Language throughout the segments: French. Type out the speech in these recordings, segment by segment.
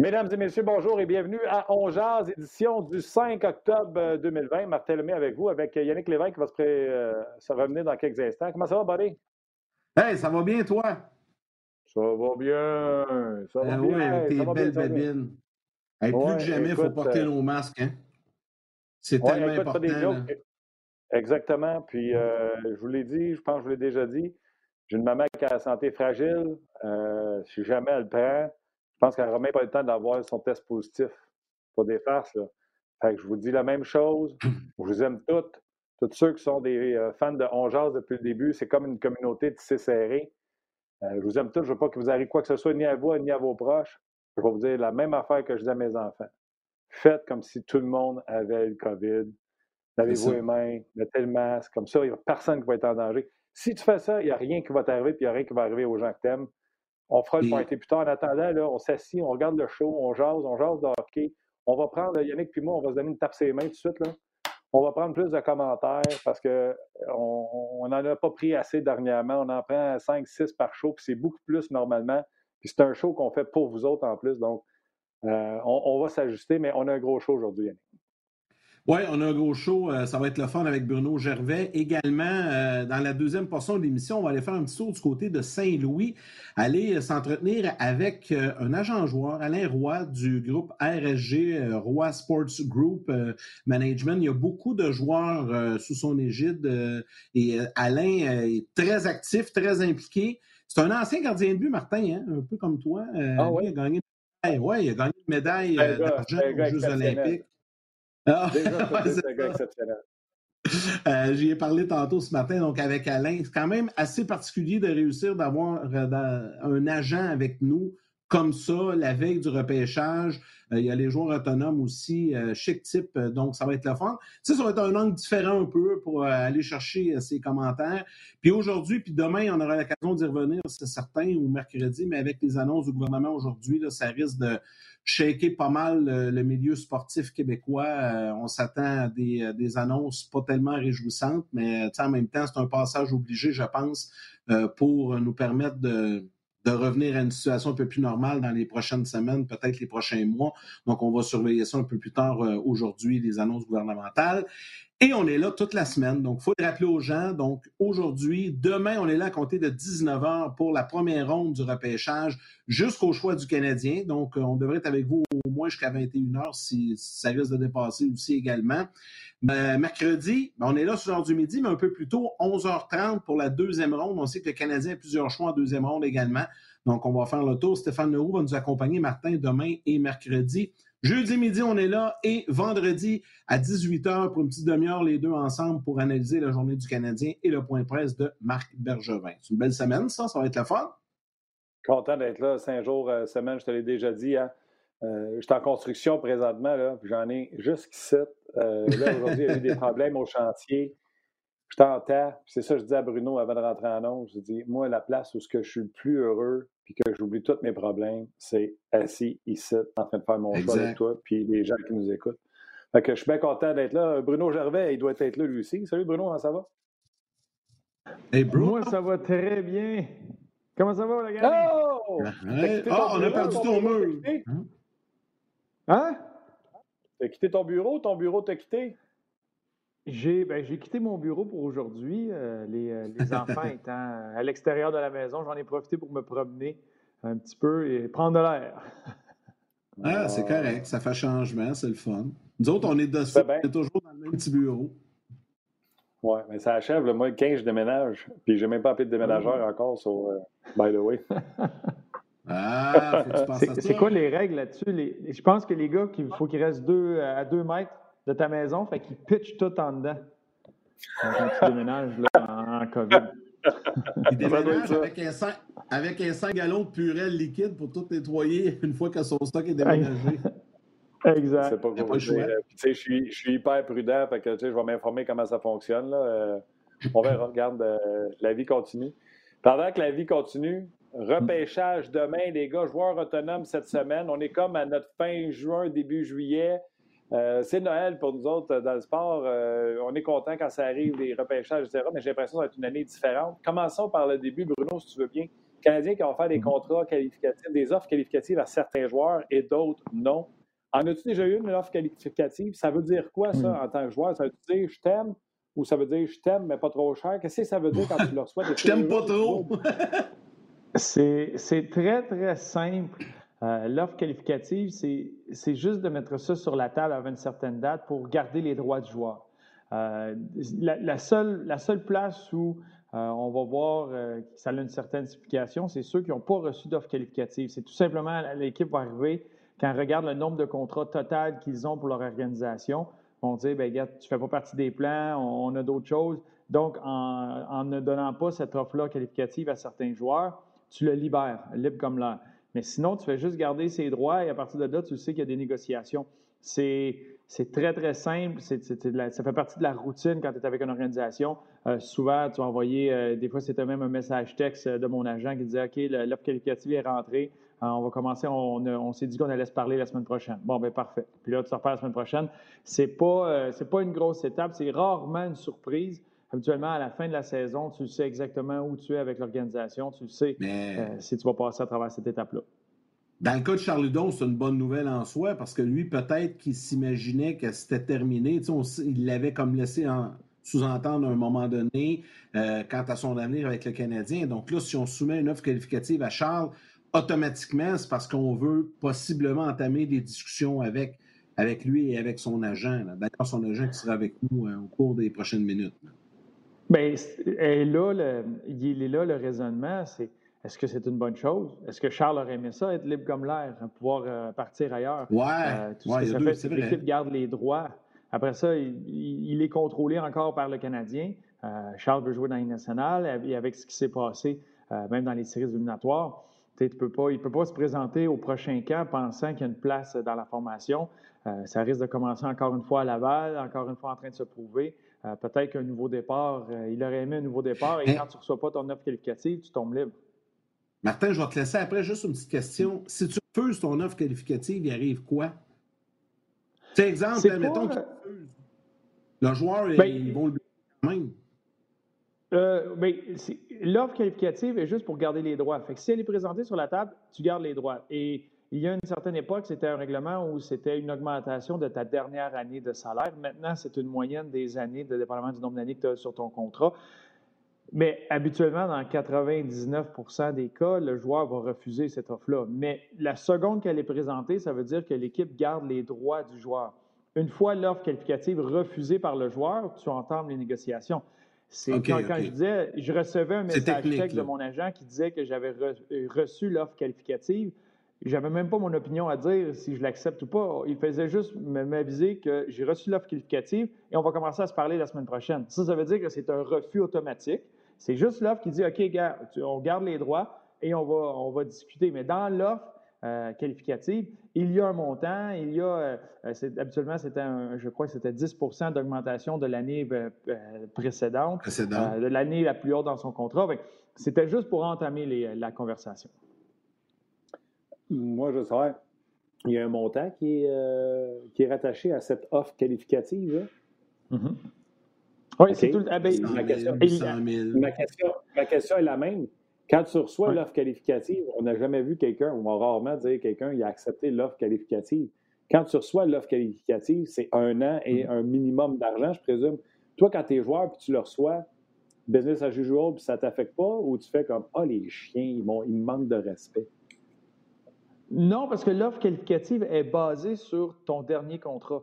Mesdames et messieurs, bonjour et bienvenue à On édition du 5 octobre 2020. Martin Lemay avec vous, avec Yannick Lévesque qui va se, pré... Euh, se revenir dans quelques instants. Comment ça va, buddy? Hey, ça va bien, toi? Ça va bien. Ça va ah, bien. Oui, tes belles babines. plus que jamais, il faut porter euh, nos masques. Hein? C'est tellement important. Exactement. Puis, euh, je vous l'ai dit, je pense que je vous l'ai déjà dit, j'ai une maman qui a la santé fragile. si jamais elle prend, je pense qu'elle n'aura même pas le temps d'avoir son test positif. Pas des farces, là. Fait que je vous dis la même chose. Je vous aime toutes. Tous ceux qui sont des euh, fans de Ongeas depuis le début, c'est comme une communauté tissée serrée. Euh, je vous aime tous. Je ne veux pas que vous arrive quoi que ce soit, ni à vous, ni à vos proches. Je vais vous dire la même affaire que je dis à mes enfants. Faites comme si tout le monde avait le COVID. Lavez-vous les mains, mettez le masque. Comme ça, il n'y a personne qui va être en danger. Si tu fais ça, il n'y a rien qui va t'arriver, puis il n'y a rien qui va arriver aux gens que tu aimes. On fera le pointé plus tard. En attendant, là, on s'assit, on regarde le show, on jase, on jase de hockey. On va prendre, Yannick puis moi, on va se donner une tape ses mains tout de suite. Là. On va prendre plus de commentaires parce qu'on n'en a pas pris assez dernièrement. On en prend 5, 6 par show, puis c'est beaucoup plus normalement. Puis c'est un show qu'on fait pour vous autres en plus. Donc, euh, on, on, va s'ajuster, mais on a un gros show aujourd'hui, Yannick. Oui, on a un gros show. Euh, ça va être le fun avec Bruno Gervais. Également, euh, dans la deuxième portion de l'émission, on va aller faire un petit tour du côté de Saint-Louis, aller euh, s'entretenir avec un agent joueur, Alain Roy, du groupe RSG, Roy Sports Group Management. Il y a beaucoup de joueurs sous son égide et Alain est très actif, très impliqué. C'est un ancien gardien de but, Martin, hein, un peu comme toi. ah oui? Il a gagné, ouais, il a gagné une médaille d'argent aux Jeux olympiques. Ah. Euh, J'y ai parlé tantôt ce matin, donc avec Alain. C'est quand même assez particulier de réussir d'avoir euh, un agent avec nous comme ça, la veille du repêchage. Euh, il y a les joueurs autonomes aussi, euh, chic type, euh, donc ça va être le fun. Tu sais, ça va être un angle différent un peu pour aller chercher ces commentaires. Puis aujourd'hui, puis demain, on aura l'occasion d'y revenir, c'est certain, ou mercredi, mais avec les annonces du gouvernement aujourd'hui, ça risque de shaker pas mal le, milieu sportif québécois. on s'attend à des, des, annonces pas tellement réjouissantes, mais en même temps, c'est un passage obligé, je pense, pour nous permettre de de revenir à une situation un peu plus normale dans les prochaines semaines, peut-être les prochains mois. Donc, on va surveiller ça un peu plus tard euh, aujourd'hui, les annonces gouvernementales. Et on est là toute la semaine. Donc, il faut le rappeler aux gens. Donc, aujourd'hui, demain, on est là à compter de 19 h pour la première ronde du repêchage jusqu'au choix du Canadien. Donc, euh, on devrait être avec vous au moins jusqu'à 21 h si, ça risque de dépasser aussi également. Ben, mercredi, ben, on est là ce heure du midi, mais un peu plus tôt, 11h30 pour la deuxième ronde. On sait que le Canadien a plusieurs choix en deuxième ronde également. Donc, on va faire le tour. Stéphane Leroux va nous accompagner, Martin, demain et mercredi. Jeudi midi, on est là et vendredi à 18h pour une petite demi-heure, les deux ensemble pour analyser la journée du Canadien et le point presse de Marc Bergevin. C'est une belle semaine, ça, ça va être la fin. Content d'être là, cinq jours, euh, semaine, je te l'ai déjà dit. Hein? Euh, je suis en construction présentement, là, j'en ai jusqu'ici. Euh, là, aujourd'hui, il y a eu des problèmes au chantier. Je t'entends, c'est ça que je dis à Bruno avant de rentrer en onde. Je dis, moi, la place où je suis le plus heureux, puis que j'oublie tous mes problèmes, c'est assis ici, en train de faire mon choix avec toi, puis les gens qui nous écoutent. Fait que je suis bien content d'être là. Bruno Gervais, il doit être là lui aussi. Salut Bruno, comment ça va? Hey Bruno. Moi, ça va très bien. Comment ça va, la gars? Oh! oh on a perdu ton mur. Hein? T'as quitté ton bureau? Ton bureau t'a quitté? J'ai ben, quitté mon bureau pour aujourd'hui. Euh, les, euh, les, enfants étant à l'extérieur de la maison, j'en ai profité pour me promener un petit peu et prendre de l'air. ah, c'est correct. Ça fait changement, c'est le fun. Nous autres, on est, dessus, on est toujours dans le même petit bureau. Oui, mais ça achève. Le mois 15, je déménage. Puis j'ai même pas appelé de déménageur ah. encore, sur euh, by the way. Ah, c'est quoi les règles là-dessus? Je pense que les gars, il faut qu'ils restent deux, à deux mètres de ta maison, fait qu'ils pitchent tout en dedans. Quand tu déménages là, en, COVID. Ils déménagent avec un, 5, avec un 5 gallons de purée liquide pour tout nettoyer une fois que son stock est déménagé. exact. C'est pas, pas je, suis, je suis hyper prudent, fait que, je vais m'informer comment ça fonctionne. Là. Euh, on verra, regarde, euh, la vie continue. Pendant que la vie continue, Repêchage demain, les gars, joueurs autonomes cette semaine. On est comme à notre fin juin, début juillet. Euh, c'est Noël pour nous autres dans le sport. Euh, on est content quand ça arrive, les repêchages, etc. Mais j'ai l'impression que ça va être une année différente. Commençons par le début, Bruno, si tu veux bien. Canadiens qui vont faire des Mhm. contrats qualificatifs, des offres qualificatives à certains joueurs et d'autres non. En as-tu déjà eu une offre qualificative? Ça veut dire quoi, ça, Mhm. en tant que joueur? Ça veut dire je t'aime ou ça veut dire je t'aime, mais pas trop cher? Qu'est-ce que ça veut dire quand tu le reçois? Je t'aime pas trop. C'est c'est très, très simple. Euh, L'offre qualificative, c'est juste de mettre ça sur la table avant une certaine date pour garder les droits du joueur. Euh, la, seule, la seule place où euh, on va voir que ça a une certaine signification, c'est ceux qui n'ont pas reçu d'offre qualificative. C'est tout simplement l'équipe va arriver quand on regarde le nombre de contrats total qu'ils ont pour leur organisation. On dit, ben tu ne fais pas partie des plans, on, on a d'autres choses. Donc, en, en ne donnant pas cette offre-là qualificative à certains joueurs, tu le libères, libre comme l'air. Mais sinon, tu fais juste garder ses droits et à partir de là, tu sais qu'il y a des négociations. C'est très, très simple. Ça fait partie de la routine quand tu es avec une organisation. Euh, souvent, tu vas envoyer, euh, des fois, c'était même un message texte euh, de mon agent qui disait OK, l'offre qualificative est rentrée. On va commencer, on, on s'est dit qu'on allait se parler la semaine prochaine. Bon, ben parfait. Puis là, tu te reparles la semaine prochaine. C'est pas, euh, c'est pas une grosse étape, c'est rarement une surprise. Habituellement, à la fin de la saison, tu sais exactement où tu es avec l'organisation. Tu sais Mais euh, si tu vas passer à travers cette étape-là. dans le cas de Charles Hudon, c'est une bonne nouvelle en soi parce que lui, peut-être qu'il s'imaginait que c'était terminé. On il l'avait comme laissé en- sous-entendre à un moment donné euh, quant à son avenir avec le Canadien. Donc là, si on soumet une offre qualificative à Charles, automatiquement, c'est parce qu'on veut possiblement entamer des discussions avec, avec lui et avec son agent. D'ailleurs, son agent qui sera avec nous euh, au cours des prochaines minutes. Bien, et là, le, il est là le raisonnement, c'est est-ce que c'est une bonne chose? Est-ce que Charles aurait aimé ça, être libre comme l'air, hein, pouvoir euh, partir ailleurs? Ouais, Euh, tout ouais, ce que ça deux, fait, c'est que l'équipe garde les droits. Après ça, il, est contrôlé encore par le Canadien. Euh, Charles veut jouer dans les nationale et avec ce qui s'est passé, même dans les séries éliminatoires, tu peux pas, il ne peut pas se présenter au prochain camp pensant qu'il y a une place dans la formation. Ça risque de commencer encore une fois à Laval, encore une fois en train de se prouver. Euh, Peut-être qu'un nouveau départ, euh, il aurait aimé un nouveau départ et Mais- quand tu ne reçois pas ton offre qualificative, tu tombes libre. Martin, je vais te laisser après juste une petite question. Si tu refuses ton offre qualificative, il arrive quoi? Sais, exemple, C'est admettons pas, qu'il euh, refuse. Le joueur, Ben, ils vont le quand même. Euh, ben, c'est- L'offre qualificative est juste pour garder les droits. Fait que si elle est présentée sur la table, tu gardes les droits. Et il y a une certaine époque, c'était un règlement où c'était une augmentation de ta dernière année de salaire. Maintenant, c'est une moyenne des années, de dépendamment du nombre d'années que tu as sur ton contrat. Mais habituellement, dans 99% des cas, le joueur va refuser cette offre-là. Mais la seconde qu'elle est présentée, ça veut dire que l'équipe garde les droits du joueur. Une fois l'offre qualificative refusée par le joueur, tu entames les négociations. C'est quand, je disais, je recevais un message texte de mon agent qui disait que j'avais euh, reçu l'offre qualificative. J'avais même pas mon opinion à dire si je l'accepte ou pas. Il faisait juste m'aviser que j'ai reçu l'offre qualificative et on va commencer à se parler la semaine prochaine. Ça, ça veut dire que c'est un refus automatique. C'est juste l'offre qui dit OK, gars, on garde les droits et on va, on va discuter. Mais dans l'offre euh, qualificative, il y a un montant, il y a, euh, euh, habituellement, c'était, je crois que c'était 10% d'augmentation de l'année euh, précédente, Précédent. de l'année la plus haute dans son contrat. C'était juste pour entamer les- la conversation. Moi, je sais. Il y a un montant qui est, euh, qui est rattaché à cette offre qualificative. Mhm. Oui, c'est tout. ah, ben, 100 ma 000, question- 100 000. Ma question, ma question est la même. Quand tu reçois Ouais. l'offre qualificative, on n'a jamais vu quelqu'un, on va rarement dire quelqu'un il a accepté l'offre qualificative. Quand tu reçois l'offre qualificative, c'est un an et un minimum d'argent, je présume. Toi, quand tu es joueur puis tu le reçois, business as usual, puis ça ne t'affecte pas, ou tu fais comme Ah, les chiens, ils, m'ont- ils me manquent de respect? Non, parce que l'offre qualificative est basée sur ton dernier contrat.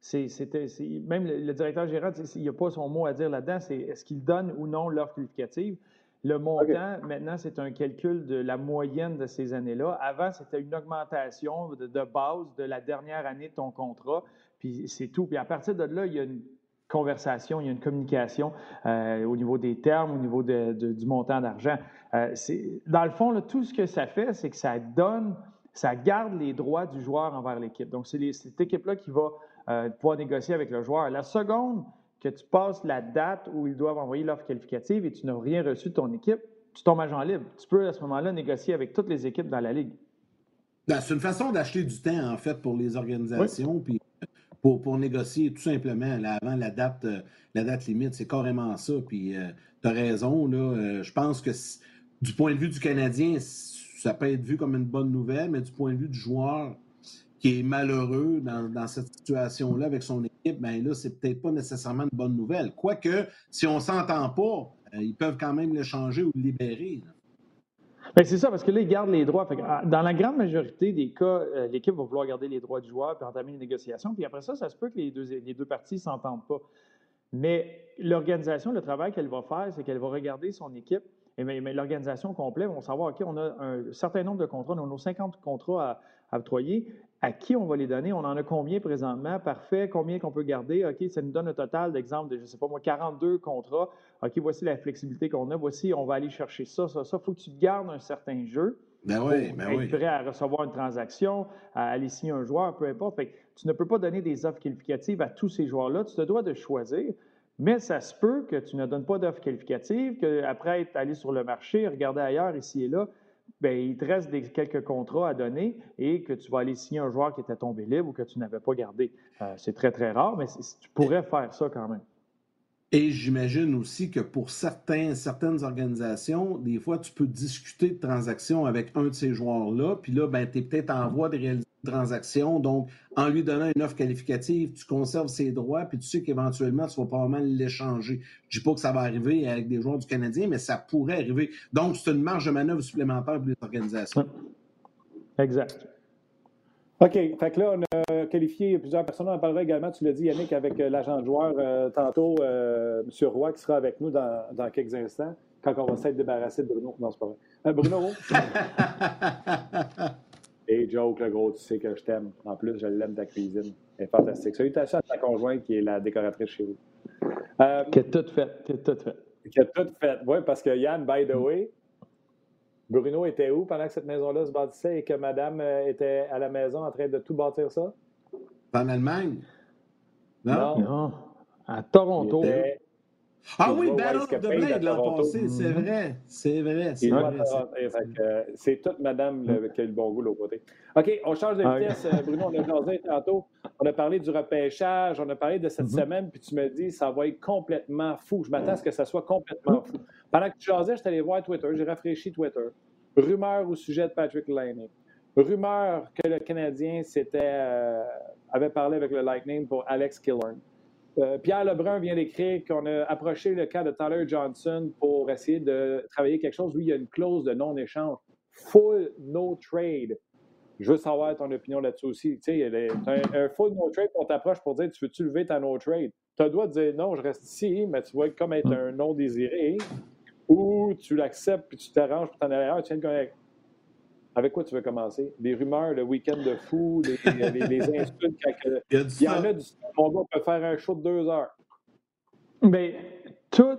C'est- c'était- c'est- même le, le directeur sais, il n'y a pas son mot à dire là-dedans, c'est est-ce qu'il donne ou non l'offre qualificative. Le montant, maintenant, c'est un calcul de la moyenne de ces années-là. Avant, c'était une augmentation de, de base de la dernière année de ton contrat, puis c'est tout. Puis à partir de là, il y a une conversation, il y a une communication euh, au niveau des termes, au niveau de- de- du montant d'argent. Euh, c'est- dans le fond, là, tout ce que ça fait, c'est que ça donne, ça garde les droits du joueur envers l'équipe. Donc, c'est cette équipe-là qui va euh, pouvoir négocier avec le joueur. La seconde que tu passes la date où ils doivent envoyer l'offre qualificative et tu n'as rien reçu de ton équipe, tu tombes agent libre. Tu peux à ce moment-là négocier avec toutes les équipes dans la ligue. Ben, c'est une façon d'acheter du temps, en fait, pour les organisations, puis euh, pour, pour négocier tout simplement là, avant la date, euh, la date limite. C'est carrément ça. Puis tu as raison, là. euh, je pense que du point de vue du Canadien, ça peut être vu comme une bonne nouvelle, mais du point de vue du joueur qui est malheureux dans, cette situation-là avec son équipe, bien là, c'est peut-être pas nécessairement une bonne nouvelle. Quoique, si on s'entend pas, euh, ils peuvent quand même le changer ou le libérer. Ben, c'est ça, parce que là, ils gardent les droits. Ah, dans la grande majorité des cas, euh, l'équipe va vouloir garder les droits du joueur puis entamer les négociations. Puis après ça, ça se peut que les deux, les deux parties ne s'entendent pas. Mais l'organisation, le travail qu'elle va faire, c'est qu'elle va regarder son équipe. Et mais, l'organisation complète va savoir, OK, on a un certain nombre de contrats, on a nos 50 contrats à, à octroyer. À qui on va les donner? On en a combien présentement? Parfait. Combien qu'on peut garder? OK, ça nous donne un total d'exemple de, je ne sais pas moi, 42 contrats. OK, voici la flexibilité qu'on a. Voici, on va aller chercher ça, ça, ça. Il faut que tu gardes un certain jeu. Ben oui, ben être prêt à recevoir une transaction, à aller signer un joueur, peu importe. Fait tu ne peux pas donner des offres qualificatives à tous ces joueurs-là. Tu te dois de choisir. Mais ça se peut que tu ne donnes pas d'offres qualificatives, qu'après être allé sur le marché, regarder ailleurs, ici et là, bien, il te reste des, quelques contrats à donner et que tu vas aller signer un joueur qui était tombé libre ou que tu n'avais pas gardé. Euh, c'est très, très rare, mais tu pourrais faire ça quand même. Et j'imagine aussi que pour certains, certaines organisations, des fois, tu peux discuter de transactions avec un de ces joueurs-là, puis là, ben, tu es peut-être en voie de réaliser transaction. Donc, en lui donnant une offre qualificative, tu conserves ses droits, puis tu sais qu'éventuellement, tu vas probablement l'échanger. Je ne dis pas que ça va arriver avec des joueurs du Canadien, mais ça pourrait arriver. Donc, c'est une marge de manœuvre supplémentaire pour les organisations. Exact. OK. Fait que là, on a qualifié plusieurs personnes. On en parlera également, tu l'as dit, Yannick, avec euh, l'agent de joueur euh, tantôt, euh, M. Roy, qui sera avec nous dans, dans quelques instants, quand on va s'être débarrassé de Bruno. Non, c'est pas vrai. Euh, Bruno, Et joke, le gros, tu sais que je t'aime. En plus, je l'aime ta cuisine. Elle est fantastique. Salutations à ta conjointe qui est la décoratrice chez vous. Euh, qui a tout fait. Qui a tout fait. Qui a tout fait. Oui, parce que Yann, by the way, Bruno était où pendant que cette maison-là se bâtissait et que madame euh, était à la maison en train de tout bâtir ça? En Allemagne? Non? Non. À Toronto. Ah oui, Battle of the Blade l'an passé, c'est vrai. C'est vrai. C'est toute madame qui a le bon goût l'autre côté. OK, on change de ah vitesse. Euh, Bruno, on a jasé tantôt. On a parlé du repêchage, on a parlé de cette mm-hmm. semaine, puis tu me dis ça va être complètement fou. Je m'attends à ce que ça soit complètement fou. Pendant que tu jasais, je suis allé voir Twitter, j'ai rafraîchi Twitter. Rumeur au sujet de Patrick Lightning. Rumeur que le Canadien euh, avait parlé avec le Lightning pour Alex Killorn. Euh, Pierre Lebrun vient d'écrire qu'on a approché le cas de Tyler Johnson pour essayer de travailler quelque chose. Lui, il y a une clause de non-échange. Full no trade. Je veux savoir ton opinion là-dessus aussi. Tu sais, un, full no trade, on t'approche pour dire Tu veux-tu lever ta no trade Tu as le droit de dire non, je reste ici, mais tu vois comme être un non désiré. Ou tu l'acceptes puis tu t'arranges pour t'en aller ailleurs. Tiens, avec quoi tu veux commencer? Les rumeurs, le week-end de fou, les, insultes. il, y en a du mon gars peut faire un show de deux heures. Bien, tout.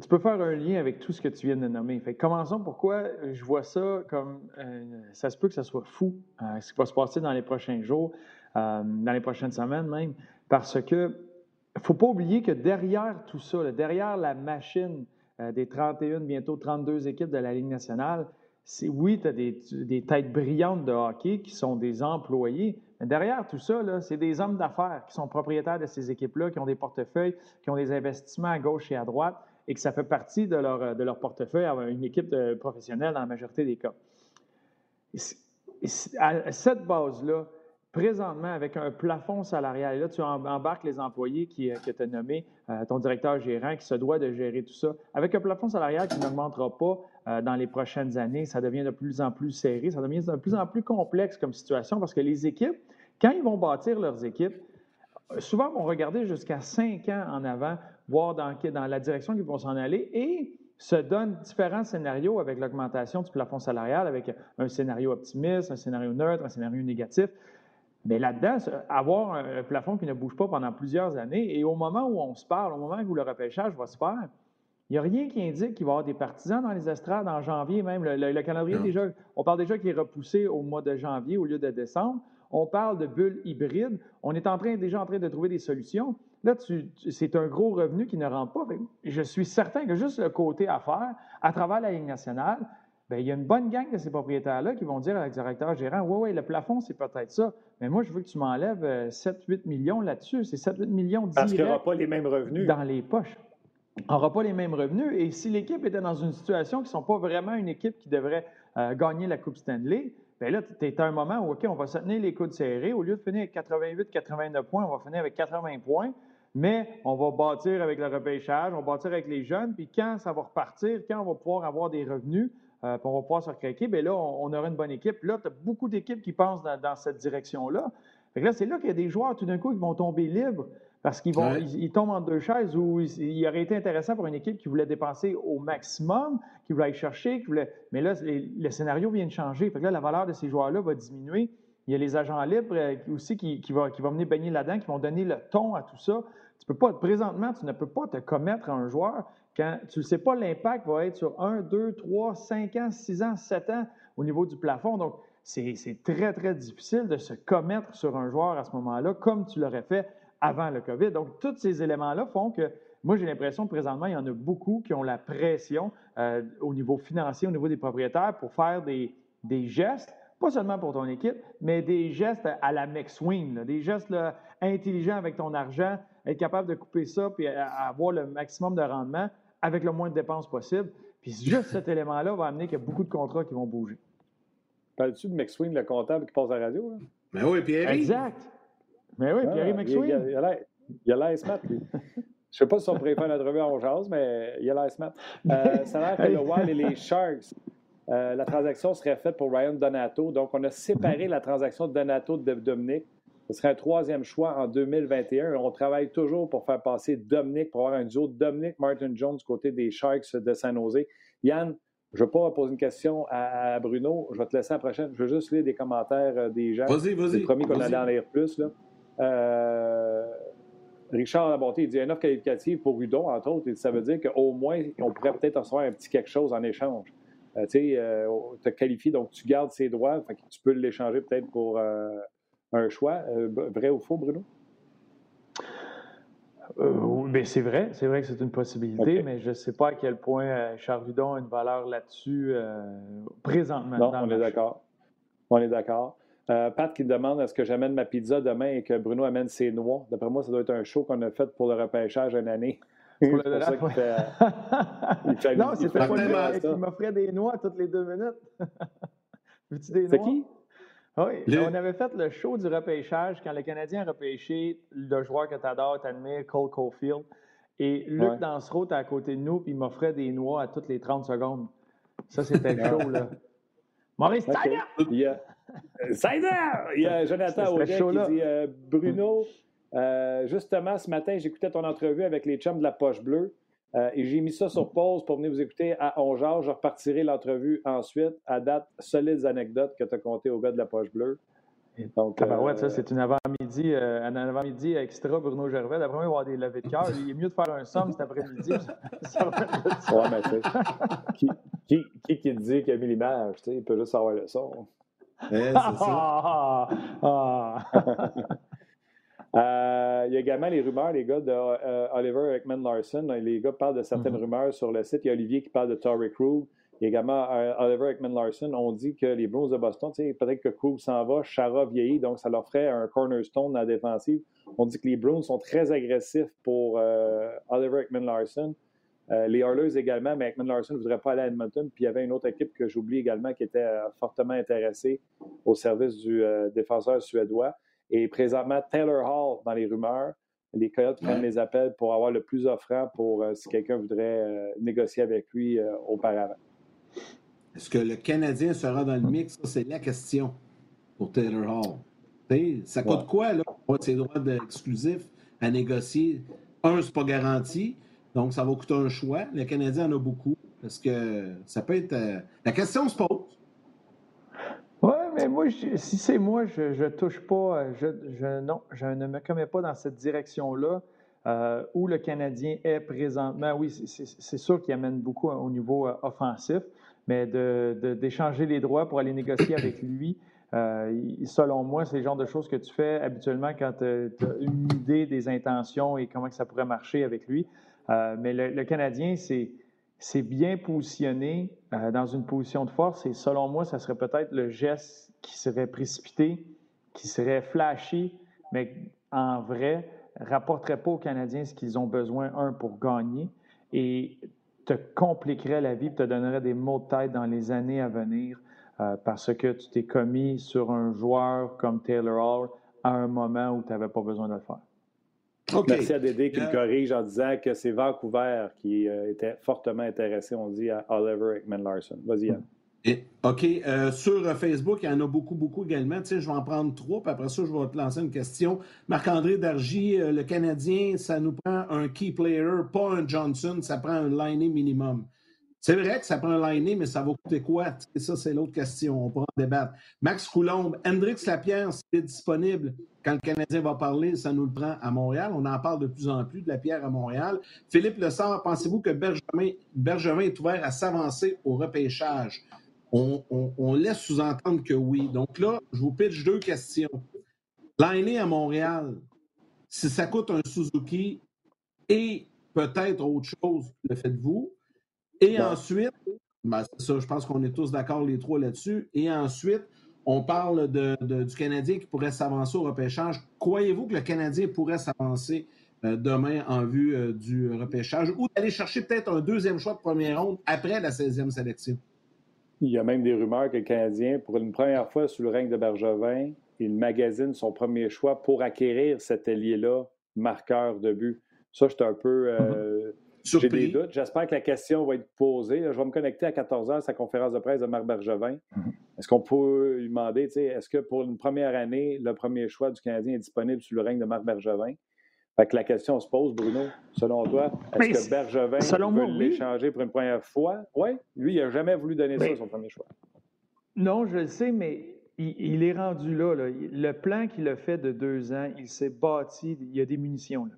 Tu peux faire un lien avec tout ce que tu viens de nommer. Fait commençons pourquoi je vois ça comme euh, ça se peut que ça soit fou, euh, ce qui va se passer dans les prochains jours, euh, dans les prochaines semaines même, parce que ne faut pas oublier que derrière tout ça, derrière la machine des 31, bientôt 32 équipes de la Ligue nationale, oui, tu as des, têtes brillantes de hockey qui sont des employés, mais derrière tout ça, c'est des hommes d'affaires qui sont propriétaires de ces équipes-là, qui ont des portefeuilles, qui ont des investissements à gauche et à droite, et que ça fait partie de leur, portefeuille, une équipe professionnelle dans la majorité des cas. À cette base-là, présentement, avec un plafond salarial, là, tu embarques les employés qui, euh, que tu as nommés, euh, ton directeur gérant qui se doit de gérer tout ça, avec un plafond salarial qui n'augmentera pas dans les prochaines années, ça devient de plus en plus serré, ça devient de plus en plus complexe comme situation parce que les équipes, quand ils vont bâtir leurs équipes, souvent vont regarder jusqu'à cinq ans en avant, voir dans, dans la direction qu'ils vont s'en aller et se donnent différents scénarios avec l'augmentation du plafond salarial, avec un scénario optimiste, un scénario neutre, un scénario négatif. Mais là-dedans, avoir un plafond qui ne bouge pas pendant plusieurs années, et au moment où on se parle, au moment où le repêchage va se faire, il n'y a rien qui indique qu'il va y avoir des partisans dans les estrades en janvier même. Le, calendrier, déjà, on parle déjà qu'il est repoussé au mois de janvier au lieu de décembre. On parle de bulles hybrides. On est en train, déjà en train de trouver des solutions. Là, c'est un gros revenu qui ne rentre pas. Je suis certain que juste le côté affaires, à travers la Ligue nationale, Bien, il y a une bonne gang de ces propriétaires-là qui vont dire à directeur gérant Oui, oui, le plafond, c'est peut-être ça, mais moi, je veux que tu m'enlèves 7-8 euh, millions là-dessus. C'est 7-8 millions Parce qu'il n'y aura pas les mêmes revenus. Dans les poches. N'aura pas les mêmes revenus. Et si l'équipe était dans une situation qui ne sont pas vraiment une équipe qui devrait euh, gagner la Coupe Stanley, bien là, tu es à un moment où, OK, on va se tenir les coudes serrés. Au lieu de finir avec 88-89 points, on va finir avec 80 points. Mais on va bâtir avec le repêchage, on va bâtir avec les jeunes. Puis quand ça va repartir, quand on va pouvoir avoir des revenus, euh, on va pouvoir se recraquer, bien là, on, aura une bonne équipe. Là, tu as beaucoup d'équipes qui pensent dans, cette direction-là. là, c'est là qu'il y a des joueurs, tout d'un coup, qui vont tomber libres parce qu'ils vont, ils, tombent en deux chaises où il, aurait été intéressant pour une équipe qui voulait dépenser au maximum, qui voulait aller chercher, qui voulait. Mais là, le scénario vient de changer. Fait là, la valeur de ces joueurs-là va diminuer. Il y a les agents libres euh, aussi qui, qui, vont, qui vont venir baigner là-dedans, qui vont donner le ton à tout ça. Tu peux pas, présentement, tu ne peux pas te commettre à un joueur quand tu ne sais pas l'impact va être sur 1, 2, 3, 5 ans, 6 ans, 7 ans au niveau du plafond. Donc, c'est très, très difficile de se commettre sur un joueur à ce moment-là, comme tu l'aurais fait avant le COVID. Donc, tous ces éléments-là font que moi, j'ai l'impression que présentement, il y en a beaucoup qui ont la pression euh, au niveau financier, au niveau des propriétaires pour faire des, gestes, pas seulement pour ton équipe, mais des gestes à la McSwing, des gestes intelligents avec ton argent, être capable de couper ça puis avoir le maximum de rendement avec le moins de dépenses possible. Puis juste cet élément-là va amener qu'il y a beaucoup de contrats qui vont bouger. Parles-tu de McSwing, le comptable qui passe à la radio? Là? Mais oui, Pierre. Exact. Mais oui, Pierre McSwing. Il a l'air smart, lui. Je ne sais pas si on pourrait faire notre revue en jase, mais il a l'air smart. Euh, ça a l'air que le Wild et les Sharks, euh, la transaction serait faite pour Ryan Donato. Donc, on a séparé la transaction de Donato de Dominic ce serait un troisième choix en 2021. On travaille toujours pour faire passer Dominic, pour avoir un duo Dominic-Martin Jones du côté des Sharks de San Jose. Yann, je ne vais pas poser une question à, Bruno. Je vais te laisser la prochaine. Je veux juste lire des commentaires euh, des gens. Vas-y, vas-y. Promis qu'on allait en lire plus. Là. Euh, Richard Labonté, il dit une offre qualificative pour Udon, entre autres. Et ça veut dire qu'au moins, on pourrait peut-être recevoir un petit quelque chose en échange. Euh, tu sais, tu as qualifié, donc tu gardes ses droits. tu peux l'échanger peut-être pour un choix. Euh, vrai ou faux, Bruno? Euh, ben, c'est vrai, c'est vrai que c'est une possibilité, mais je ne sais pas à quel point euh, Charvidon a une valeur là-dessus présentement. Non, on est d'accord. On est d'accord. Pat qui demande est-ce que j'amène ma pizza demain et que Bruno amène ses noix. D'après moi, ça doit être un show qu'on a fait pour le repêchage une année. Pour le ça fait, non, c'était pas lui qui m'offrait des noix toutes les deux minutes. Veux-tu des noix? C'est qui? Oui, on avait fait le show du repêchage quand le Canadien a repêché le joueur que tu adores, tu admires, Cole Caulfield. Et Luc ouais. Dansereau était à côté de nous, puis il m'offrait des noix à toutes les 30 secondes. Ça, c'était le show, là. Maurice okay. Il y a... Il y a Jonathan Audet qui dit euh, Bruno, euh, justement, ce matin, j'écoutais ton entrevue avec les chums de la Poche Bleue. Euh, et j'ai mis ça sur pause pour venir vous écouter à Ongeard. Je repartirai l'entrevue ensuite à date solides anecdotes que tu as contées au gars de la poche bleue. Donc, ah ouais, ça, c'est une avant-midi, euh, un avant-midi extra Bruno Gervais. D'après moi, il va avoir des levées de cœur. Il est mieux de faire un somme cet après-midi. ouais, mais tu qui, qui, qui, qui te dit qu'il a mis l'image? Il peut juste avoir le son. c'est ça. Ah, ah. Euh, il y a également les rumeurs, les gars de euh, Oliver Ekman Larson. Les gars parlent de certaines mm-hmm. rumeurs sur le site. Il y a Olivier qui parle de Torrey Krug. Également euh, Oliver Ekman Larson. On dit que les Bruins de Boston, peut-être que Krug s'en va, Chara vieillit, donc ça leur ferait un cornerstone dans la défensive. On dit que les Bruins sont très agressifs pour Oliver Ekman Larson. les Oilers également, mais Ekman Larson ne voudrait pas aller à Edmonton. Puis il y avait une autre équipe que j'oublie également qui était fortement intéressée au service du défenseur suédois. Et présentement, Taylor Hall dans les rumeurs. Les Coyotes prennent les appels pour avoir le plus offrant pour euh, si quelqu'un voudrait euh, négocier avec lui euh, auparavant. Est-ce que le Canadien sera dans le mix? c'est la question pour Taylor Hall. ça coûte quoi, là, pour ses droits exclusifs à négocier? Un, c'est pas garanti, donc ça va coûter un choix. Le Canadien en a beaucoup. Est-ce que ça peut être. La question se pose mais moi, si c'est moi, je ne touche pas, euh, je, non, je ne me commets pas dans cette direction-là euh, où le Canadien est présentement. Oui, c'est sûr qu'il amène beaucoup au niveau euh, offensif, mais d'échanger de, les droits pour aller négocier avec lui, selon moi, c'est le genre de choses que tu fais habituellement quand tu as une idée des intentions et comment que ça pourrait marcher avec lui. mais le Canadien, c'est bien positionné euh, dans une position de force et selon moi, ça serait peut-être le geste qui serait précipité, qui serait flashy, mais en vrai, rapporterait pas aux Canadiens ce qu'ils ont besoin, un, pour gagner et te compliquerait la vie, te donnerait des maux de tête dans les années à venir euh, parce que tu t'es commis sur un joueur comme Taylor Hall à un moment où tu n'avais pas besoin de le faire. Merci à Dédé qui me corrige en disant que c'est Vancouver qui euh, était fortement intéressé, on dit, à Oliver Ekman Larson. Vas-y, Yann. OK. Euh, sur Facebook, il y en a beaucoup, beaucoup également. Tu sais, je vais en prendre trois, puis après ça, je vais te lancer une question. Marc-André Dargy, euh, le Canadien, ça nous prend un key player, pas un Johnson, ça prend un liné minimum. C'est vrai que ça prend un liné, mais ça va coûter quoi? Et ça, c'est l'autre question. On pourra en débattre. Max Coulombe, Hendrix Lapierre, c'est disponible quand le Canadien va parler, ça nous le prend à Montréal. On en parle de plus en plus de la pierre à Montréal. Philippe Lessard, pensez-vous que Bergevin, Bergevin est ouvert à s'avancer au repêchage? On, laisse sous-entendre que oui. Donc là, je vous pitch deux questions. L'année à Montréal, si ça coûte un Suzuki et peut-être autre chose, le faites-vous. Et ensuite, ben ça, je pense qu'on est tous d'accord les trois là-dessus. Et ensuite, on parle du Canadien qui pourrait s'avancer au repêchage. Croyez-vous que le Canadien pourrait s'avancer euh, demain en vue euh, du repêchage ou d'aller chercher peut-être un deuxième choix de première ronde après la 16e sélection? Il y a même des rumeurs que le Canadien, pour une première fois sous le règne de Bergevin, il magazine son premier choix pour acquérir cet ailier-là, marqueur de but. Ça, je suis un peu. Euh, mm-hmm. J'ai des doutes. J'espère que la question va être posée. Je vais me connecter à 14 h à sa conférence de presse de Marc Bergevin. Mm-hmm. Est-ce qu'on peut lui demander, est-ce que pour une première année, le premier choix du Canadien est disponible sous le règne de Marc Bergevin? Fait que la question se pose, Bruno, selon toi, est-ce que Bergevin selon veut l'échanger pour une première fois? Oui, lui, il n'a jamais voulu donner ça, son premier choix. Non, je le sais, mais il, est rendu là, Le plan qu'il a fait de deux ans, il s'est bâti, il y a des munitions.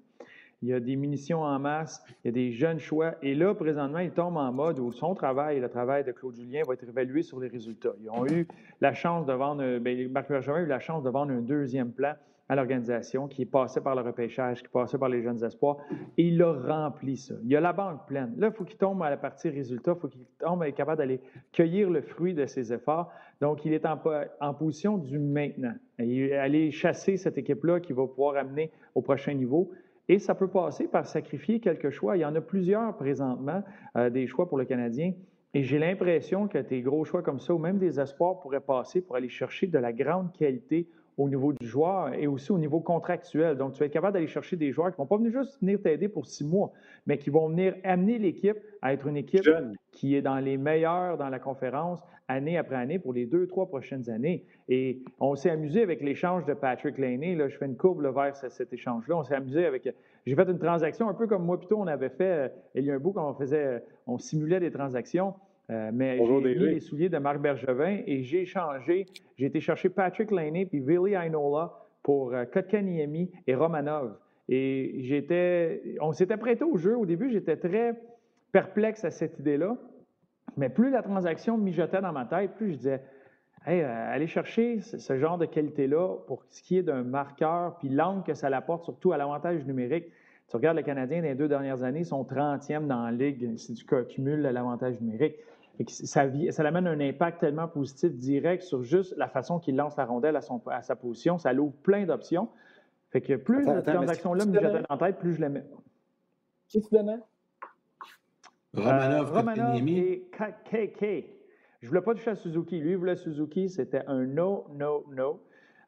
Il y a des munitions en masse, il y a des jeunes choix. Et là, présentement, il tombe en mode où son travail, le travail de Claude Julien, va être évalué sur les résultats. Ils ont eu la chance de vendre, bien, Marc Bergevin a eu la chance de vendre un deuxième plan à l'organisation, qui est passé par le repêchage, qui est passé par les jeunes espoirs, et il a rempli ça. Il a la banque pleine. Là, il faut qu'il tombe à la partie résultat, il faut qu'il tombe être capable d'aller cueillir le fruit de ses efforts. Donc, il est en, en position du maintenant. aller chasser cette équipe-là qui va pouvoir amener au prochain niveau. Et ça peut passer par sacrifier quelques choix. Il y en a plusieurs présentement, euh, des choix pour le Canadien. Et j'ai l'impression que tes gros choix comme ça, ou même des espoirs, pourraient passer pour aller chercher de la grande qualité au niveau du joueur et aussi au niveau contractuel. Donc, tu vas être capable d'aller chercher des joueurs qui ne vont pas venir juste venir t'aider pour six mois, mais qui vont venir amener l'équipe à être une équipe qui est dans les meilleurs dans la conférence année après année pour les deux, trois prochaines années. Et on s'est amusé avec l'échange de Patrick Laney. Là, je fais une courbe vers cet échange-là. On s'est amusé avec. J'ai fait une transaction un peu comme moi, plutôt, on avait fait. Euh, il y a un bout quand on faisait. On simulait des transactions. Euh, mais j'ai mis les souliers de Marc Bergevin et j'ai changé. J'ai été chercher Patrick Laney puis Billy Ainola pour euh, Kotkaniemi et Romanov. Et j'étais, on s'était prêté au jeu. Au début, j'étais très perplexe à cette idée-là. Mais plus la transaction mijotait dans ma tête, plus je disais, hey, euh, allez chercher ce, genre de qualité-là pour ce qui est d'un marqueur, puis l'angle que ça l'apporte, surtout à l'avantage numérique. Tu regardes le Canadien dans les deux dernières années, son 30e dans la ligue, si tu cumules l'avantage numérique ça, ça amène un impact tellement positif direct sur juste la façon qu'il lance la rondelle à, son, à sa position. Ça l'ouvre plein d'options. Fait que plus cette transaction-là me jette en tête, plus je l'aimais. Qui tu donnais? Romanov, euh, Romanov et KK. Je ne voulais pas toucher à Suzuki. Lui, il voulait Suzuki. C'était un no, no, no.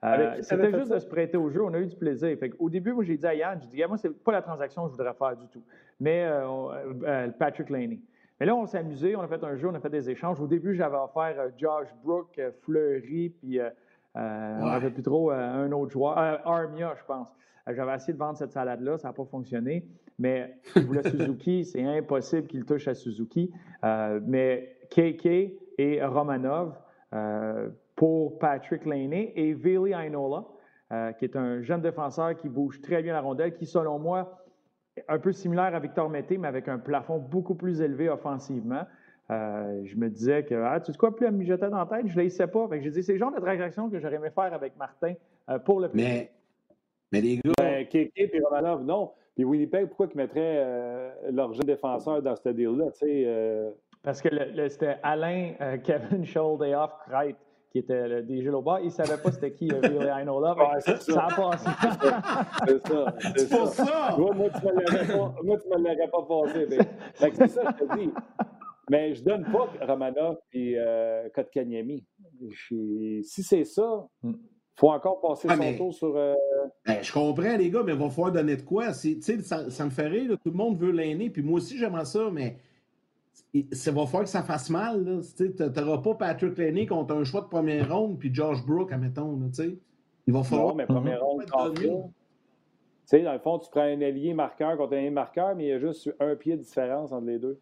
Euh, c'était juste de se prêter au jeu. On a eu du plaisir. Fait au début, moi, j'ai dit à Yann, j'ai dit, moi, c'est pas la transaction que je voudrais faire du tout. Mais euh, Patrick Laney. Mais là, on s'est amusé, on a fait un jeu, on a fait des échanges. Au début, j'avais offert euh, Josh Brook, euh, Fleury, puis euh, on n'avait plus trop un autre joueur, Armia, je pense. J'avais essayé de vendre cette salade-là, ça n'a pas fonctionné. Mais je voulais Suzuki, c'est impossible qu'il touche à Suzuki. mais KK et Romanov pour Patrick Laney et Vili Ainola, qui est un jeune défenseur qui bouge très bien la rondelle, qui, selon moi, un peu similaire à Victor Mété, mais avec un plafond beaucoup plus élevé offensivement. Euh, je me disais que, ah, tu sais quoi, plus elle me jetait dans la tête, je ne laissais pas. J'ai dit, c'est le genre de transaction que j'aurais aimé faire avec Martin euh, pour le mais, mais les gars. Ben, Kéké et Romanov, non. Puis Winnipeg, pourquoi ils mettraient euh, leur jeune défenseur dans ce deal-là? Parce que c'était Alain Kevin Scholdeoff Kreit qui était le DG bas, il ne savait pas c'était qui Really I Know Love. ça. ça. a passé. c'est ça. C'est pour ça. Moi, moi, tu ne me l'aurais pas, passé. Mais... C'est ça, je te dis. Mais je ne donne pas Romanov et euh, Kotkaniemi. Si c'est ça, il mm. faut encore passer ah, son tour sur. Euh, ben, je comprends, les gars, mais il va falloir donner de quoi. Ça, ça me fait rire, tout le monde veut l'aîner, puis moi aussi, j'aimerais ça, mais ça va falloir que ça fasse mal. Tu n'auras pas Patrick Laney contre un choix de première ronde puis Josh Brook, admettons. Là, il va falloir. Non, mais première ronde, tu sais, dans le fond, tu prends un allié marqueur contre un allié marqueur, mais il y a juste un pied de différence entre les deux.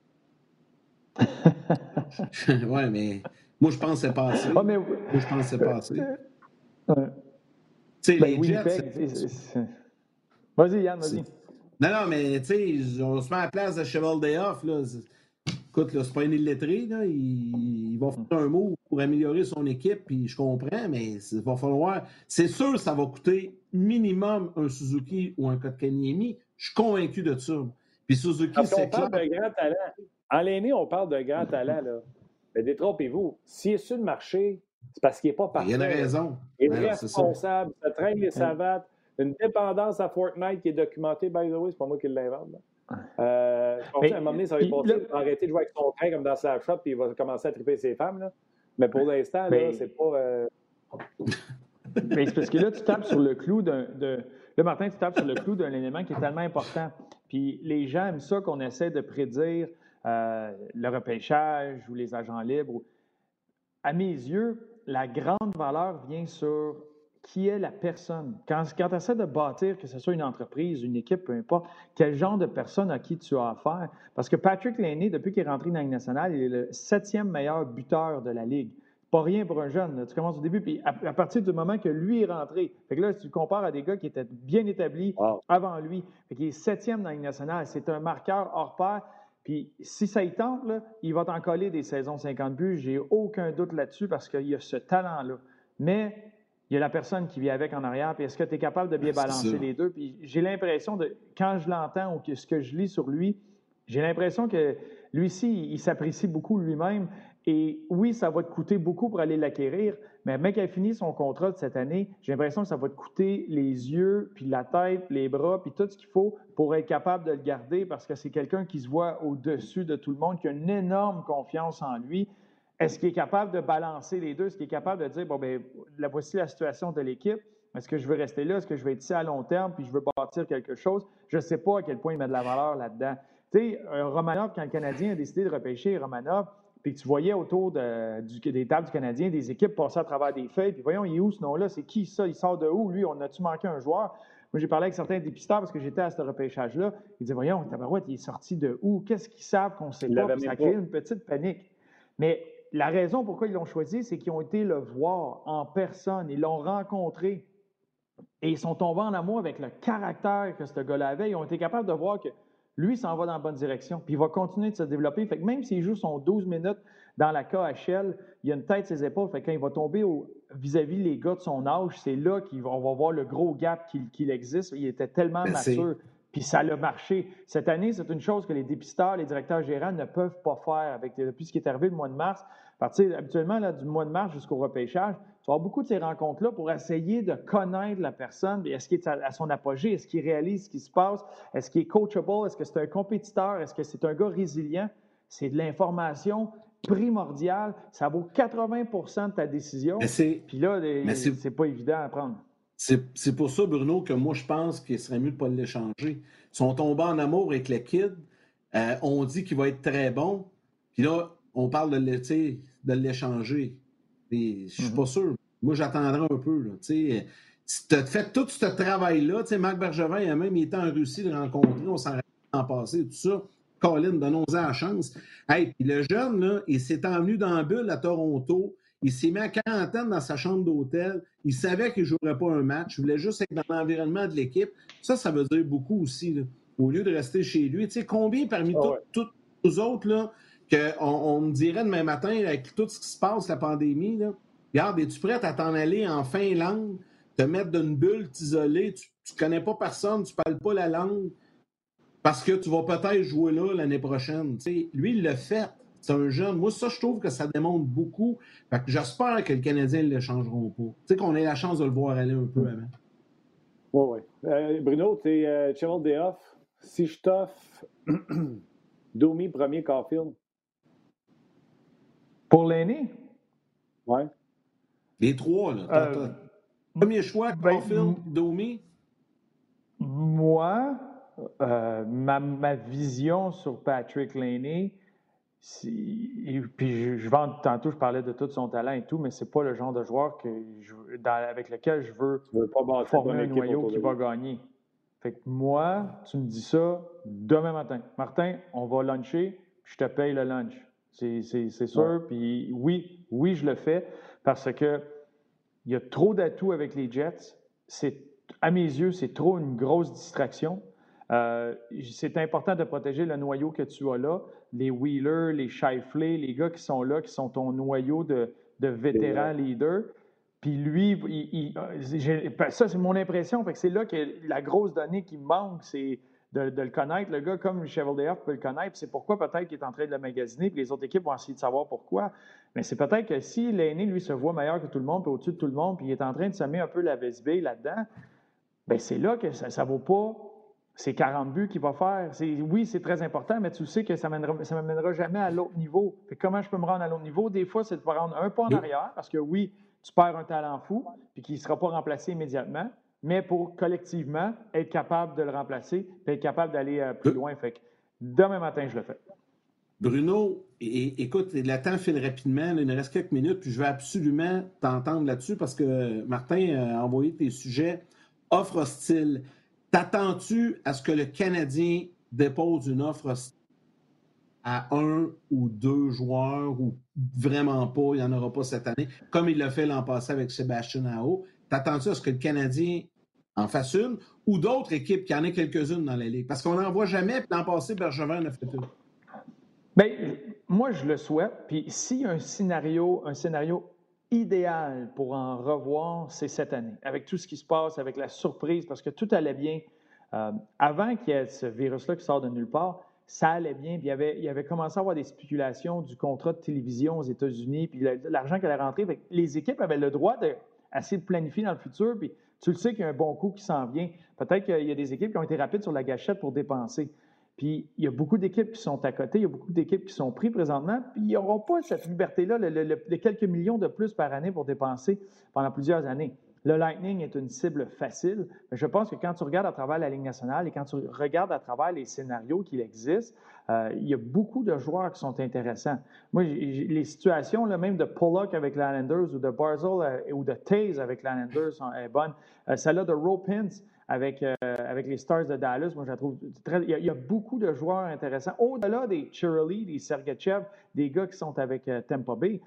ouais, mais moi, je pense que c'est pas assez. mais... Moi, je pense que c'est pas assez. Tu sais, ben, les Jets. Vas-y, Yann, vas-y. Non, non, mais tu sais, on se met à la place de Cheval Day Off. Là. Écoute, c'est pas un illettré, là. Il, va faire un mot pour améliorer son équipe, puis je comprends, mais il va falloir. C'est sûr ça va coûter minimum un Suzuki ou un Kotkaniemi. Je suis convaincu de ça. Puis Suzuki, c'est clair. On parle de grand talent. En l'aîné, on parle de grand talent, là. Mais détrompez-vous. S'il est sur le marché, c'est parce qu'il n'est pas parfait. Il y a une raison. Il est responsable, ça. traîne les savates. Une dépendance à Fortnite qui est documentée, by the way, c'est pas moi qui l'invente. Euh, je pense qu'à un moment donné, ça va être passer. Il va arrêter de jouer avec son train comme dans sa shop, puis il va commencer à triper ses femmes. Là. Mais pour l'instant, c'est pas. Euh... Mais c'est parce que là, tu tapes sur le clou d'un. De... Là, Martin, tu tapes sur le clou d'un élément qui est tellement important. Puis les gens aiment ça qu'on essaie de prédire euh, le repêchage ou les agents libres. À mes yeux, la grande valeur vient sur qui est la personne. Quand, quand tu essaies de bâtir, que ce soit une entreprise, une équipe, peu importe, quel genre de personne à qui tu as affaire. Parce que Patrick Laney, depuis qu'il est rentré dans la Ligue nationale, il est le septième meilleur buteur de la Ligue. Pas rien pour un jeune. Tu commences au début, puis à, partir du moment que lui est rentré, fait que là, tu compares à des gars qui étaient bien établis avant lui, fait qu'il est septième dans la Ligue nationale, c'est un marqueur hors pair. Puis si ça y tente, il va t'en coller des saisons 50 buts. J'ai aucun doute là-dessus parce qu'il y a ce talent-là. Mais il y a la personne qui vit avec en arrière, puis est-ce que tu es capable de bien balancer les deux? Puis j'ai l'impression de, quand je l'entends ou que ce que je lis sur lui, j'ai l'impression que lui ci il s'apprécie beaucoup lui-même. Et oui, ça va te coûter beaucoup pour aller l'acquérir, mais mec a fini son contrat de cette année, j'ai l'impression que ça va te coûter les yeux, puis la tête, les bras, puis tout ce qu'il faut pour être capable de le garder parce que c'est quelqu'un qui se voit au-dessus de tout le monde, qui a une énorme confiance en lui. Est-ce qu'il est capable de balancer les deux? Est-ce qu'il est capable de dire, bon, bien, la voici la situation de l'équipe. Est-ce que je veux rester là? Est-ce que je vais être ici à long terme puis je veux bâtir quelque chose? Je ne sais pas à quel point il met de la valeur là-dedans. Tu sais, Romanov, quand le Canadien a décidé de repêcher Romanov, puis tu voyais autour des tables du Canadien des équipes passer à travers des feuilles, puis voyons, il est où ce nom-là? C'est qui ça? Il sort de où? Lui, on a-tu manqué un joueur? Moi, j'ai parlé avec certains dépisteurs parce que j'étais à ce repêchage-là. Ils disaient, voyons, Tabarouette, il est sorti de où? Qu'est-ce qu'ils savent qu'on sait pas? ça crée une petite panique. Mais la raison pourquoi ils l'ont choisi, c'est qu'ils ont été le voir en personne, ils l'ont rencontré et ils sont tombés en amour avec le caractère que ce gars-là avait. Ils ont été capables de voir que lui s'en va dans la bonne direction, puis il va continuer de se développer. Fait que même s'il joue son 12 minutes dans la KHL, il a une tête ses épaules. Fait que quand il va tomber vis-à-vis les gars de son âge, c'est là qu'on va voir le gros gap qu'il existe. Il était tellement mature. Puis ça a marché. Cette année, c'est une chose que les dépisteurs, les directeurs gérants ne peuvent pas faire avec, depuis ce qui est arrivé le mois de mars. À partir, habituellement, là, du mois de mars jusqu'au repêchage, tu vas avoir beaucoup de ces rencontres-là pour essayer de connaître la personne. Est-ce qu'il est à, son apogée? Est-ce qu'il réalise ce qui se passe? Est-ce qu'il est coachable? Est-ce que c'est un compétiteur? Est-ce que c'est un gars résilient? C'est de l'information primordiale. Ça vaut 80% de ta décision. Puis là, c'est pas évident à prendre. C'est pour ça, Bruno, que moi, je pense qu'il serait mieux de ne pas l'échanger. Ils sont tombés en amour avec le kid. Euh, on dit qu'il va être très bon. Puis là, on parle de l'échanger. Je suis pas mhm. sûr. Moi, j'attendrai un peu. Là, tu as fait tout ce travail-là. Marc Bergevin, a même été en Russie de rencontrer. On s'en rappelle en passé, tout ça. Colin, donnons-en la chance. Hey, puis le jeune, là, il s'est envenu dans la bulle à Toronto. Il s'est mis à quarantaine dans sa chambre d'hôtel. Il savait qu'il ne jouerait pas un match. Il voulait juste être dans l'environnement de l'équipe. Ça, ça veut dire beaucoup aussi. Au lieu de rester chez lui. Tu sais, combien parmi ah tous les autres, là, qu'on on me dirait demain matin, avec tout ce qui se passe, la pandémie, là, regarde, es-tu prête à t'en aller en Finlande, te mettre dans une bulle, t'isoler, tu ne connais pas personne, tu ne parles pas la langue, parce que tu vas peut-être jouer là l'année prochaine. Tu lui, il l'a fait. C'est un jeune. Moi, ça, je trouve que ça démontre beaucoup. j'espère que le Canadien ne le changeront pas. Tu sais, qu'on ait la chance de le voir aller un peu avant. Oui, oui. Euh, Bruno, tu es euh, Day off. Si je t'offre Domi, premier Caulfield. Pour l'aîné? Oui. Les trois, là. Euh, premier choix, ben, Caulfield, Domi? Moi, euh, ma, ma, vision sur Patrick Laney, puis je, vends tantôt, je parlais de tout son talent et tout, mais c'est pas le genre de joueur que avec lequel je veux, former un noyau qui va gagner. Fait que moi, tu me dis ça demain matin. Martin, on va luncher, je te paye le lunch. C'est sûr. Puis oui, oui, je le fais parce que il y a trop d'atouts avec les Jets. C'est à mes yeux, c'est trop une grosse distraction. Euh, c'est important de protéger le noyau que tu as là. Les Wheeler, les Shifley, les gars qui sont là, qui sont ton noyau de, vétérans leaders. Puis lui, il, ben, ça, c'est mon impression. c'est là que la grosse donnée qui manque, c'est de, le connaître. Le gars comme Cheval peut le connaître. C'est pourquoi peut-être qu'il est en train de le magasiner, puis les autres équipes vont essayer de savoir pourquoi. Mais c'est peut-être que si l'aîné, lui, se voit meilleur que tout le monde, puis au-dessus de tout le monde, puis il est en train de semer un peu la VSB là-dedans, bien, c'est là que ça ne vaut pas ces 40 buts qu'il va faire. Oui, c'est très important, mais tu sais que ça ne m'amènera jamais à l'autre niveau. comment je peux me rendre à l'autre niveau? Des fois, c'est de rendre un pas en arrière, parce que oui, tu perds un talent fou, puis qui ne sera pas remplacé immédiatement, mais pour collectivement être capable de le remplacer, puis être capable d'aller euh, plus loin. Fait que demain matin, je le fais. Bruno, écoute, le temps file rapidement, il nous reste quelques minutes, puis je veux absolument t'entendre là-dessus parce que Martin a envoyé tes sujets offre hostile. T'attends-tu à ce que le Canadien dépose une offre à un ou deux joueurs ou vraiment pas, il n'y en aura pas cette année, comme il l'a fait l'an passé avec Sébastien Ao? T'attends-tu à ce que le Canadien en fasse une ou d'autres équipes qui en aient quelques-unes dans la Ligue? Parce qu'on n'en voit jamais, l'an passé, Bergevin en a fait une. Bien, moi, je le souhaite. Puis s'il y a un scénario, un scénario idéal pour en revoir, c'est cette année, avec tout ce qui se passe, avec la surprise, parce que tout allait bien. Euh, avant qu'il y ait ce virus-là qui sort de nulle part, ça allait bien. Puis il, y avait, il y avait commencé à avoir des spéculations du contrat de télévision aux États-Unis, puis l'argent qui allait rentrer. les équipes avaient le droit d'essayer de, de planifier dans le futur, puis tu le sais qu'il y a un bon coup qui s'en vient. Peut-être qu'il y a des équipes qui ont été rapides sur la gâchette pour dépenser. Puis il y a beaucoup d'équipes qui sont à côté, il y a beaucoup d'équipes qui sont prises présentement, puis ils n'auront pas cette liberté-là, les quelques millions de plus par année pour dépenser pendant plusieurs années. Le Lightning est une cible facile, mais je pense que quand tu regardes à travers la Ligue nationale et quand tu regardes à travers les scénarios qui existent, euh, il y a beaucoup de joueurs qui sont intéressants. Moi, les situations là, même de Pollock avec les Islanders ou de Barzell euh, ou de Taze avec les Islanders sont bonnes. Euh, celle-là de Ropins, avec, euh, avec les Stars de Dallas. Moi, je trouve très. Il y, a, beaucoup de joueurs intéressants. Au-delà des Chirley, des Sergachev, des gars qui sont avec euh, Tampa Bay,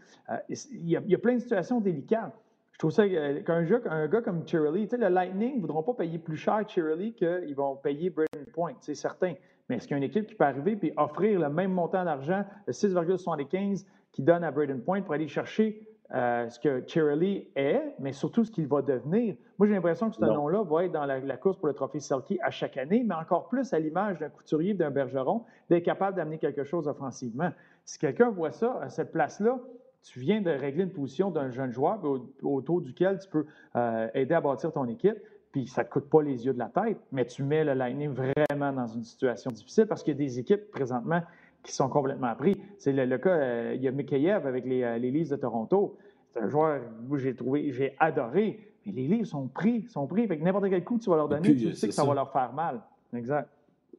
il, y a, plein de situations délicates. Je trouve ça qu'un un gars comme Chirley, tu sais, le Lightning ne voudront pas payer plus cher Chirley qu'ils vont payer Braden Point, c'est certain. Mais est-ce qu'il y a une équipe qui peut arriver et offrir le même montant d'argent, le 6,75 qui donne à Braden Point pour aller chercher euh, ce que Cherry est, mais surtout ce qu'il va devenir? Moi, j'ai l'impression que ce nom-là va être dans la, course pour le trophée Selkie à chaque année, mais encore plus à l'image d'un couturier, d'un bergeron, d'être capable d'amener quelque chose offensivement. Si quelqu'un voit ça, à cette place-là, tu viens de régler une position d'un jeune joueur autour duquel tu peux euh, aider à bâtir ton équipe, puis ça ne te coûte pas les yeux de la tête, mais tu mets le Lightning vraiment dans une situation difficile parce qu'il y a des équipes présentement qui sont complètement pris. C'est le, cas, euh, il y a Mikheyev avec les, euh, les Leafs de Toronto. C'est un joueur que j'ai trouvé, j'ai adoré. Mais les Leafs sont pris, sont pris. Fait que n'importe quel coup que tu vas leur donner, tu sais que ça, va leur faire mal. Exact.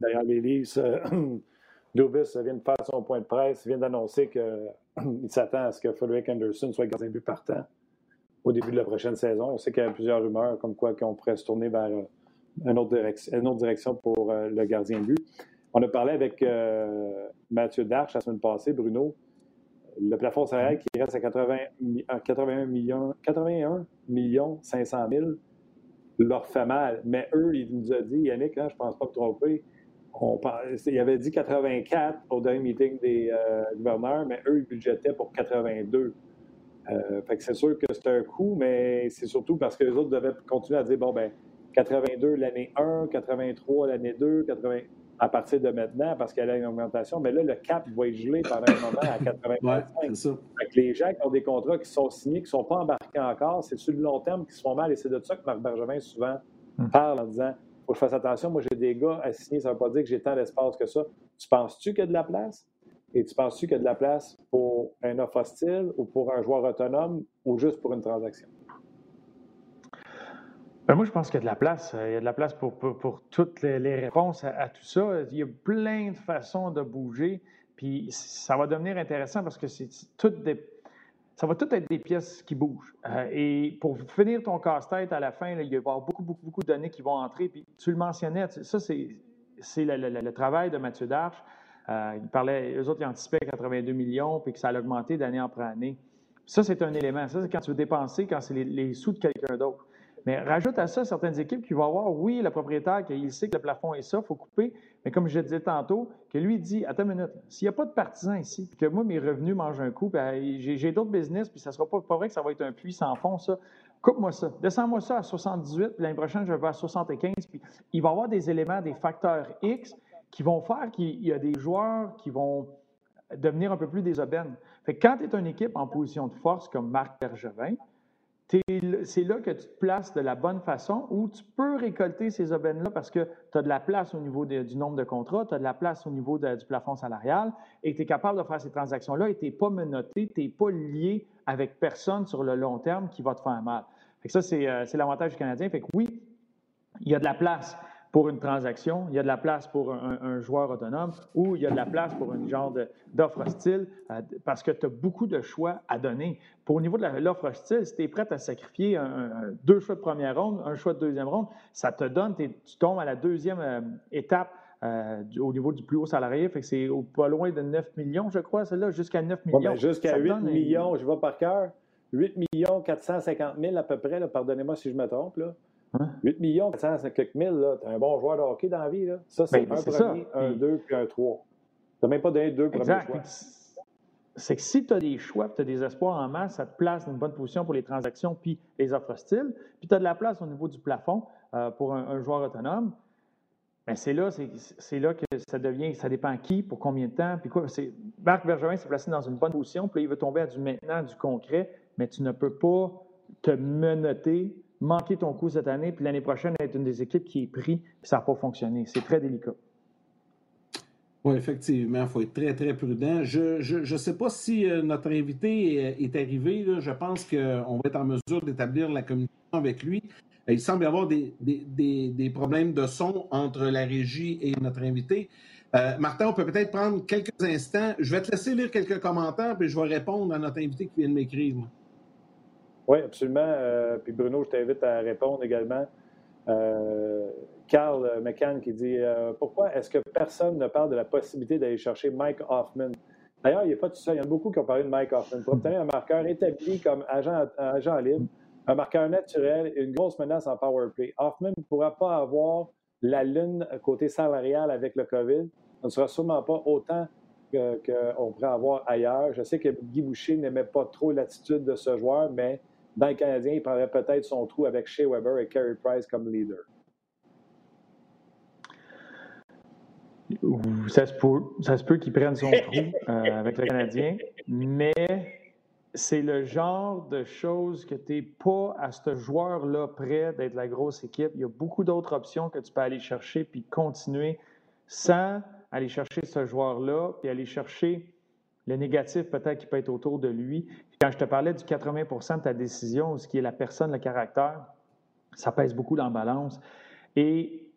D'ailleurs, les Leafs, euh, Dubis vient de faire son point de presse, vient d'annoncer qu'il s'attend à ce que Frederick Anderson soit gardien but partant au début de la prochaine saison. On sait qu'il y a plusieurs rumeurs comme quoi qu'on pourrait se tourner vers une autre, direction, une autre direction pour le gardien but. On a parlé avec euh, Mathieu Darche la semaine passée, Bruno. Le plafond salarial qui reste à 81 millions, 81 millions 500 000 leur fait mal. Mais eux, il nous a dit, Yannick, hein, je ne pense pas me tromper, on, il avait dit 84 au dernier meeting des euh, gouverneurs, mais eux, ils budgétaient pour 82. Euh, fait que c'est sûr que c'est un coût, mais c'est surtout parce que les autres devaient continuer à dire bon, ben 82 l'année 1, 83 l'année 2, 80 à partir de maintenant parce qu'elle a une augmentation. Mais là, le cap va être gelé pendant un moment à 85. les gens qui ont des contrats qui sont signés, qui ne sont pas embarqués encore, c'est sur le long terme qui se font mal. Et c'est de ça que Marc Bergevin souvent hmm. parle en disant faut que je fasse attention. Moi, j'ai des gars à signer, ça ne veut pas dire que j'ai tant d'espace que ça. Tu penses-tu qu'il y a de la place? Et tu penses-tu qu'il y a de la place pour un offre hostile ou pour un joueur autonome ou juste pour une transaction? Ben, moi, je pense qu'il y a de la place. Il y a de la place pour, pour, toutes les, réponses à, tout ça. Il y a plein de façons de bouger. Puis ça va devenir intéressant parce que c'est toutes des, ça va tout être des pièces qui bougent. Euh, et pour finir ton casse-tête à la fin, il va y avoir beaucoup, beaucoup, beaucoup de données qui vont entrer. Puis tu le mentionnais, ça, c'est, le, le, travail de Mathieu Darche. Euh, il parlait, eux autres, ils anticipaient 82 millions, puis que ça allait augmenter d'année en année. Ça, c'est un élément. Ça, c'est quand tu veux dépenser, quand c'est les sous de quelqu'un d'autre. Mais rajoute à ça certaines équipes qui vont avoir, oui, le propriétaire, il sait que le plafond est ça, il faut couper, mais comme je disais tantôt, que lui dit, attends une minute, s'il n'y a pas de partisans ici, que moi, mes revenus mangent un coup, ben, j'ai d'autres business, puis ça ne sera pas, pas vrai que ça va être un puits sans fond, ça. Coupe-moi ça. Descends-moi ça à 78, puis l'année prochaine, je vais à 75. Puis il va y avoir des éléments, des facteurs X qui vont faire qu'il y a des joueurs qui vont devenir un peu plus désobènes. Fait quand tu es une équipe en position de force comme Marc Bergevin, c'est là que tu te places de la bonne façon où tu peux récolter ces aubaines-là parce que tu as de la place au niveau du nombre de contrats, tu as de la place au niveau du plafond salarial et tu es capable de faire ces transactions-là et tu n'es pas menotté, tu n'es pas lié avec personne sur le long terme qui va te faire mal. Fait ça, euh, c'est l'avantage du Canadien. Fait que oui, il y a de la place pour une transaction, il y a de la place pour un, joueur autonome ou il y a de la place pour une genre d'offre hostile euh, parce que tu as beaucoup de choix à donner. Pour au niveau de l'offre hostile, si tu es prêt à sacrifier deux choix de première ronde, un choix de deuxième ronde, ça te donne, tu tombes à la deuxième euh, étape euh, au niveau du plus haut salarié. Fait que c'est pas loin de 9 millions, je crois, celle-là, jusqu'à 9 millions. jusqu'à 8 millions, je vois par cœur. 8 millions 450 000 à peu près, pardonnez-moi si je me trompe. Là. 8 hein? millions, 400 quelques mille, tu un bon joueur de hockey dans la vie. Là. Ça, c'est ben, un premier, un deux, puis un trois. Tu n'as même pas donné deux premiers choix. C'est que si tu as des choix, tu as des espoirs en masse, ça te place dans une bonne position pour les transactions puis les offres hostiles. Puis tu as de la place au niveau du plafond euh, pour un, joueur autonome. Ben c'est là, c'est là que ça devient, ça dépend qui, pour combien de temps, puis quoi. Marc Bergevin s'est placé dans une bonne position, puis là, il veut tomber à du maintenant, du concret, mais tu ne peux pas te menoter manquer ton coup cette année, puis l'année prochaine être une des équipes qui est pris, puis ça n'a pas fonctionné. C'est très délicat. Oui, effectivement, il faut être très, très prudent. Je ne sais pas si euh, notre invité est, arrivé. Je pense qu'on va être en mesure d'établir la communication avec lui. Euh, il semble y avoir des, des, problèmes de son entre la régie et notre invité. Euh, Martin, on peut peut-être prendre quelques instants. Je vais te laisser lire quelques commentaires, puis je vais répondre à notre invité qui vient de m'écrire. Oui, absolument. Euh, puis Bruno, je t'invite à répondre également. Euh, Carl McCann qui dit euh, Pourquoi est-ce que personne ne parle de la possibilité d'aller chercher Mike Hoffman? D'ailleurs, il a pas tout ça. Il y en a beaucoup qui ont parlé de Mike Hoffman. Pour obtenir un marqueur établi comme agent, agent libre, un marqueur naturel et une grosse menace en power play, Hoffman ne pourra pas avoir la lune côté salarial avec le COVID. On ne sera sûrement pas autant qu'on pourrait avoir ailleurs. Je sais que Guy Boucher n'aimait pas trop l'attitude de ce joueur, mais dans le Canadien, il prendrait peut-être son trou avec Shea Weber et Carey Price comme leader. Ça se peut, ça se peut qu'il prenne son trou euh, avec le Canadien, mais c'est le genre de choses que tu n'es pas à ce joueur-là prêt d'être la grosse équipe. Il y a beaucoup d'autres options que tu peux aller chercher puis continuer sans aller chercher ce joueur-là puis aller chercher le négatif peut-être qui peut être autour de lui. Quand je te parlais du 80% de ta décision, ce qui est la personne, le caractère, ça pèse beaucoup dans la balance. Et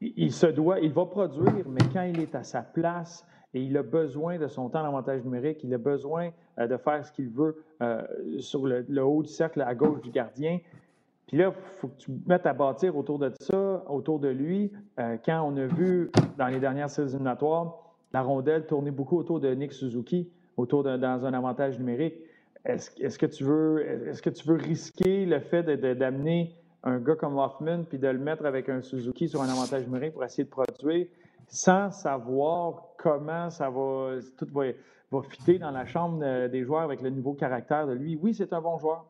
il se doit, il va produire, mais quand il est à sa place et il a besoin de son temps d'avantage numérique, il a besoin euh, de faire ce qu'il veut euh, sur le, haut du cercle à gauche du gardien. Puis là, il faut que tu mettes à bâtir autour de ça, autour de lui. Euh, quand on a vu dans les dernières séries éliminatoires, la rondelle tourner beaucoup autour de Nick Suzuki autour d'un dans un avantage numérique. Est-ce que, tu veux, est que tu veux risquer le fait d'amener un gars comme Hoffman puis de le mettre avec un Suzuki sur un avantage numérique pour essayer de produire sans savoir comment ça va, tout va, va fitter dans la chambre des joueurs avec le nouveau caractère de lui? Oui, c'est un bon joueur.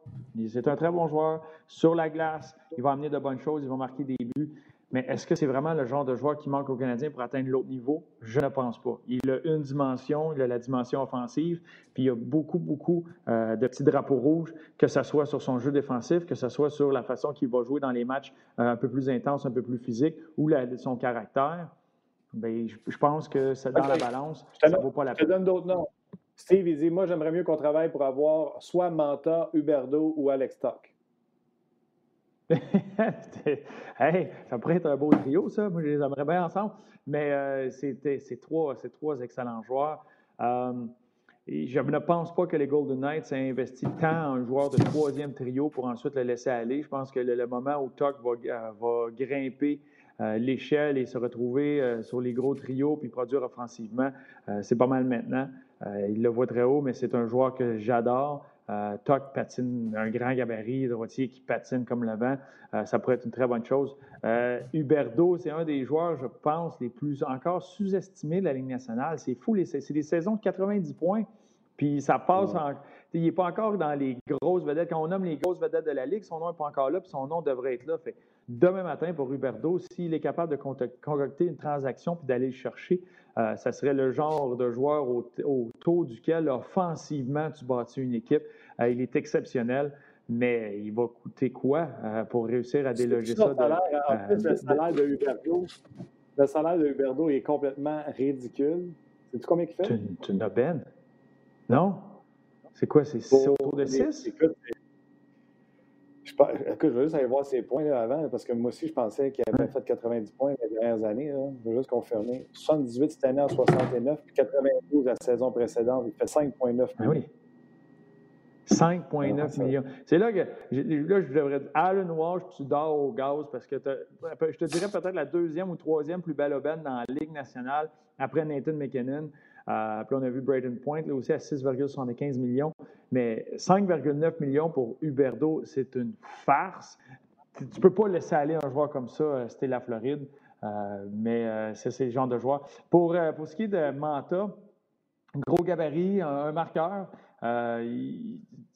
C'est un très bon joueur. Sur la glace, il va amener de bonnes choses, il va marquer des buts. Mais est-ce que c'est vraiment le genre de joueur qui manque au Canadien pour atteindre l'autre niveau? Je ne pense pas. Il a une dimension, il a la dimension offensive, puis il y a beaucoup, beaucoup euh, de petits drapeaux rouges, que ce soit sur son jeu défensif, que ce soit sur la façon qu'il va jouer dans les matchs euh, un peu plus intenses, un peu plus physiques, ou son caractère. Bien, je, pense que c'est dans la balance, ça ne vaut pas la peine. Je te donne d'autres noms. Steve, il dit Moi, j'aimerais mieux qu'on travaille pour avoir soit Manta, Huberdo ou Alex Stock. hey, ça pourrait être un beau trio, ça. Moi, je les aimerais bien ensemble. Mais euh, c'est trois, excellents joueurs. Euh, je ne pense pas que les Golden Knights aient investi tant en joueur de troisième trio pour ensuite le laisser aller. Je pense que le, moment où Tuck va, euh, va grimper l'échelle et se retrouver sur les gros trios puis produire offensivement, c'est pas mal maintenant. il le voit très haut, mais c'est un joueur que j'adore. Euh, Toc patine un grand gabarit, droitier qui patine comme le vent. Euh, ça pourrait être une très bonne chose. Euh, Huberdo, c'est un des joueurs, je pense, les plus encore sous-estimés de la Ligue nationale. C'est fou, c'est des saisons de 90 points. Puis ça passe en. Il n'est pas encore dans les grosses vedettes. Quand on nomme les grosses vedettes de la Ligue, son nom n'est pas encore là, puis son nom devrait être là. Fait, demain matin, pour Huberdo, s'il est capable de concocter une transaction puis d'aller le chercher, euh, ça serait le genre de joueur au, taux duquel, offensivement, tu bâtis une équipe. Euh, il est exceptionnel, mais il va coûter quoi euh, pour réussir à déloger ça? Salaire, en plus, le salaire de Huberdo, le salaire de Huberdo est complètement ridicule. Sais-tu combien il fait? Tu, tu n'as ben? Non? C'est quoi? C'est autour de 6? Je, je veux juste aller voir ses points avant, parce que moi aussi, je pensais qu'il avait fait 90 points les dernières années. Je veux juste confirmer. 78 cette année en 69, puis 92 la saison précédente. Il fait 5,9 ah millions. oui. 5,9 millions. C'est là que là, je devrais dire Alan Walsh, tu dors au gaz parce que je te dirais peut-être la deuxième ou troisième plus belle aubaine dans la Ligue nationale après Nathan McKinnon. Euh, puis on a vu Braden Point là aussi à 6,75 millions. Mais 5,9 millions pour Huberdo, c'est une farce. Tu ne peux pas laisser aller un joueur comme ça, euh, c'était la Floride. Euh, mais c'est le genre de joueur. Pour, pour ce qui est de Manta, gros gabarit, un, marqueur.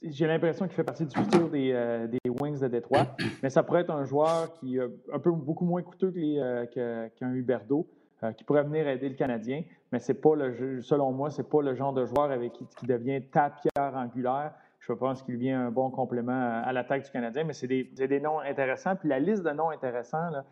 J'ai l'impression qu'il fait partie du futur des, des, Wings de Détroit, mais ça pourrait être un joueur qui est un peu beaucoup moins coûteux qu'un Huberdo. Euh, qui pourrait venir aider le Canadien, mais c'est pas le selon moi, c'est pas le genre de joueur avec qui, qui devient ta angulaire. Je pense qu'il vient un bon complément à, l'attaque du Canadien, mais c'est des, des, noms intéressants. Puis la liste de noms intéressants, là,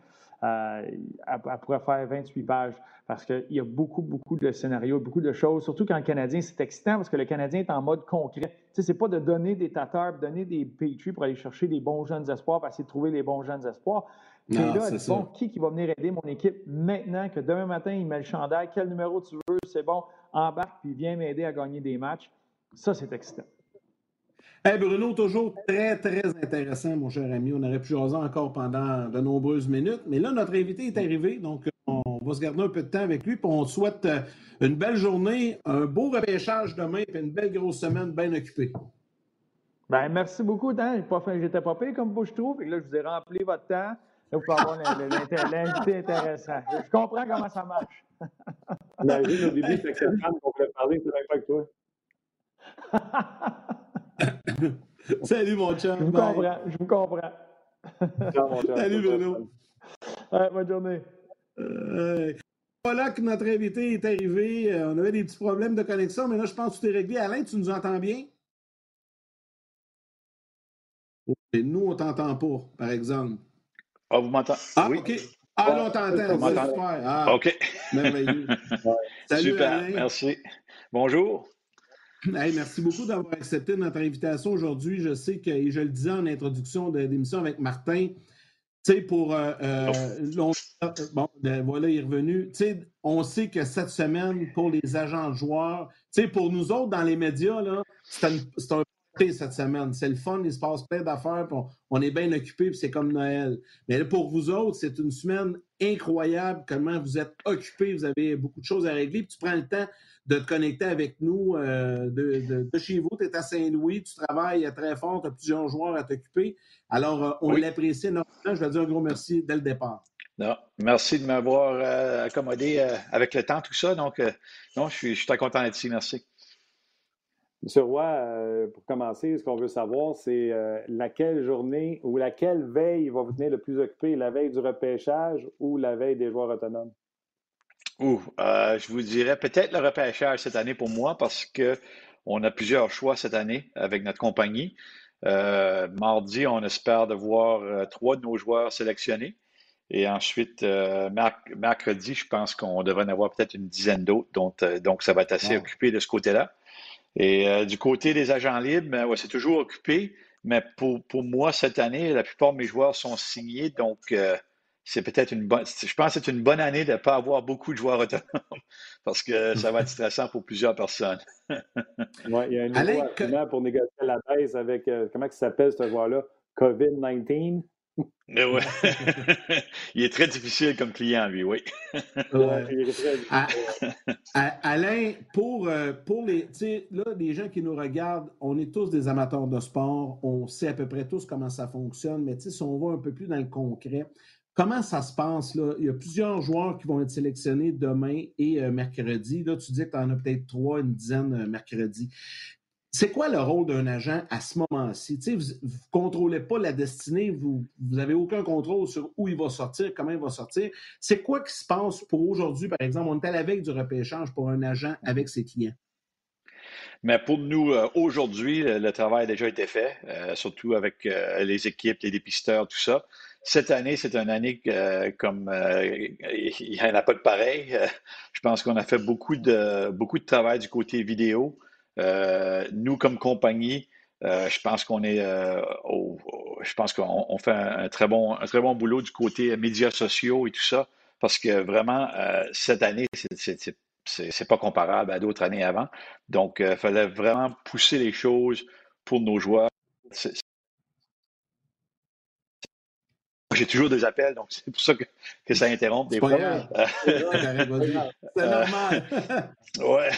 euh, elle, pourrait faire 28 pages parce qu'il y a beaucoup, beaucoup de scénarios, beaucoup de choses, surtout quand le Canadien, c'est excitant parce que le Canadien est en mode concret. Tu sais, c'est pas de donner des tateurs, donner des Patriots pour aller chercher des bons jeunes espoirs, pour essayer de trouver les bons jeunes espoirs. Non, là, bon, qui, qui va venir aider mon équipe maintenant que demain matin, il met le chandail, quel numéro tu veux, c'est bon, embarque, puis viens m'aider à gagner des matchs. Ça, c'est excitant. Hey Bruno, toujours très, très intéressant, mon cher ami. On aurait pu jaser encore pendant de nombreuses minutes. Mais là, notre invité est arrivé, donc on va se garder un peu de temps avec lui. Puis on souhaite euh, une belle journée, un beau repêchage demain, puis une belle grosse semaine bien occupée. Ben, merci beaucoup, Dan. J'étais pas payé comme vous, je trouve. Et là, je vous ai rempli votre temps. Là, vous pouvez avoir l'invité intéressant. Je comprends comment ça marche. Imagine, au début, c'est que femme qu'on voulait parler, c'est même pas que toi. Salut, mon chum. Je vous comprends. Je vous comprends. Salut, Bruno. bonne journée. Euh, voilà que notre invité est arrivé. Euh, on avait des petits problèmes de connexion, mais là, je pense que tout est réglé. Alain, tu nous entends bien? Et nous, on t'entend pas, par exemple. Ah, vous m'entendez? Ah, OK. Ah, là, on t'entend. Super. Ah, OK. Merveilleux. Salut, Super, merci. Bonjour. Hey, merci beaucoup d'avoir accepté notre invitation aujourd'hui. Je sais que, et je le disais en introduction de l'émission avec Martin, tu sais, pour. Euh, euh, oh. bon, ben, voilà, il est revenu. Tu sais, on sait que cette semaine, pour les agents de joueurs, tu sais, pour nous autres dans les médias, là, c'est un cette semaine. C'est le fun, il se passe plein d'affaires, on, est bien occupé, puis c'est comme Noël. Mais pour vous autres, c'est une semaine incroyable, comment vous êtes occupés, vous avez beaucoup de choses à régler, puis tu prends le temps de te connecter avec nous euh, de, chez vous. Tu es à Saint-Louis, tu travailles très fort, tu as plusieurs joueurs à t'occuper. Alors, euh, on l'apprécie énormément. Je vais dire un gros merci dès le départ. Non, merci de m'avoir euh, accommodé avec le temps, tout ça. Donc, non, je suis, je suis très content d'être ici. Merci. M. Roy, euh, pour commencer, ce qu'on veut savoir, c'est euh, laquelle journée ou laquelle veille va vous tenir le plus occupé, la veille du repêchage ou la veille des joueurs autonomes? Ouh, euh, je vous dirais peut-être le repêchage cette année pour moi parce qu'on a plusieurs choix cette année avec notre compagnie. mardi, on espère de voir trois de nos joueurs sélectionnés. Et ensuite, mercredi, je pense qu'on devrait en avoir peut-être une dizaine d'autres. Donc, donc, ça va être assez occupé de ce côté-là. Et euh, du côté des agents libres, ben, ouais, c'est toujours occupé. Mais pour, pour, moi, cette année, la plupart de mes joueurs sont signés. Donc, euh, c'est peut-être une bonne. Je pense que c'est une bonne année de ne pas avoir beaucoup de joueurs autonomes parce que ça va être stressant pour plusieurs personnes. oui, il y a un nouveau pour négocier la baisse avec. Euh, comment il s'appelle ce joueur-là? COVID-19. Ouais. il est très difficile comme client, lui, oui. Alain, pour, euh, pour les, là, les gens qui nous regardent, on est tous des amateurs de sport, on sait à peu près tous comment ça fonctionne, mais si on va un peu plus dans le concret, comment ça se passe? Là? Il y a plusieurs joueurs qui vont être sélectionnés demain et euh, mercredi. Là, tu dis que tu en as peut-être trois, une dizaine euh, mercredi. C'est quoi le rôle d'un agent à ce moment-ci? Vous ne contrôlez pas la destinée, vous n'avez aucun contrôle sur où il va sortir, comment il va sortir. C'est quoi qui se passe pour aujourd'hui, par exemple? On est à la veille du repêchage pour un agent avec ses clients. Mais pour nous, euh, aujourd'hui, le travail a déjà été fait, euh, surtout avec euh, les équipes, les dépisteurs, tout ça. Cette année, c'est une année comme il n'y en a pas de pareil. je pense qu'on a fait beaucoup de, beaucoup de travail du côté vidéo. Euh, nous, comme compagnie, euh, je pense qu'on est euh, je pense qu'on fait un, très bon, un très bon boulot du côté médias sociaux et tout ça, parce que vraiment, cette année, c'est pas comparable à d'autres années avant. Donc, il fallait vraiment pousser les choses pour nos joueurs. J'ai toujours des appels, donc c'est pour ça que, que ça interrompt des fois. c'est normal. ouais.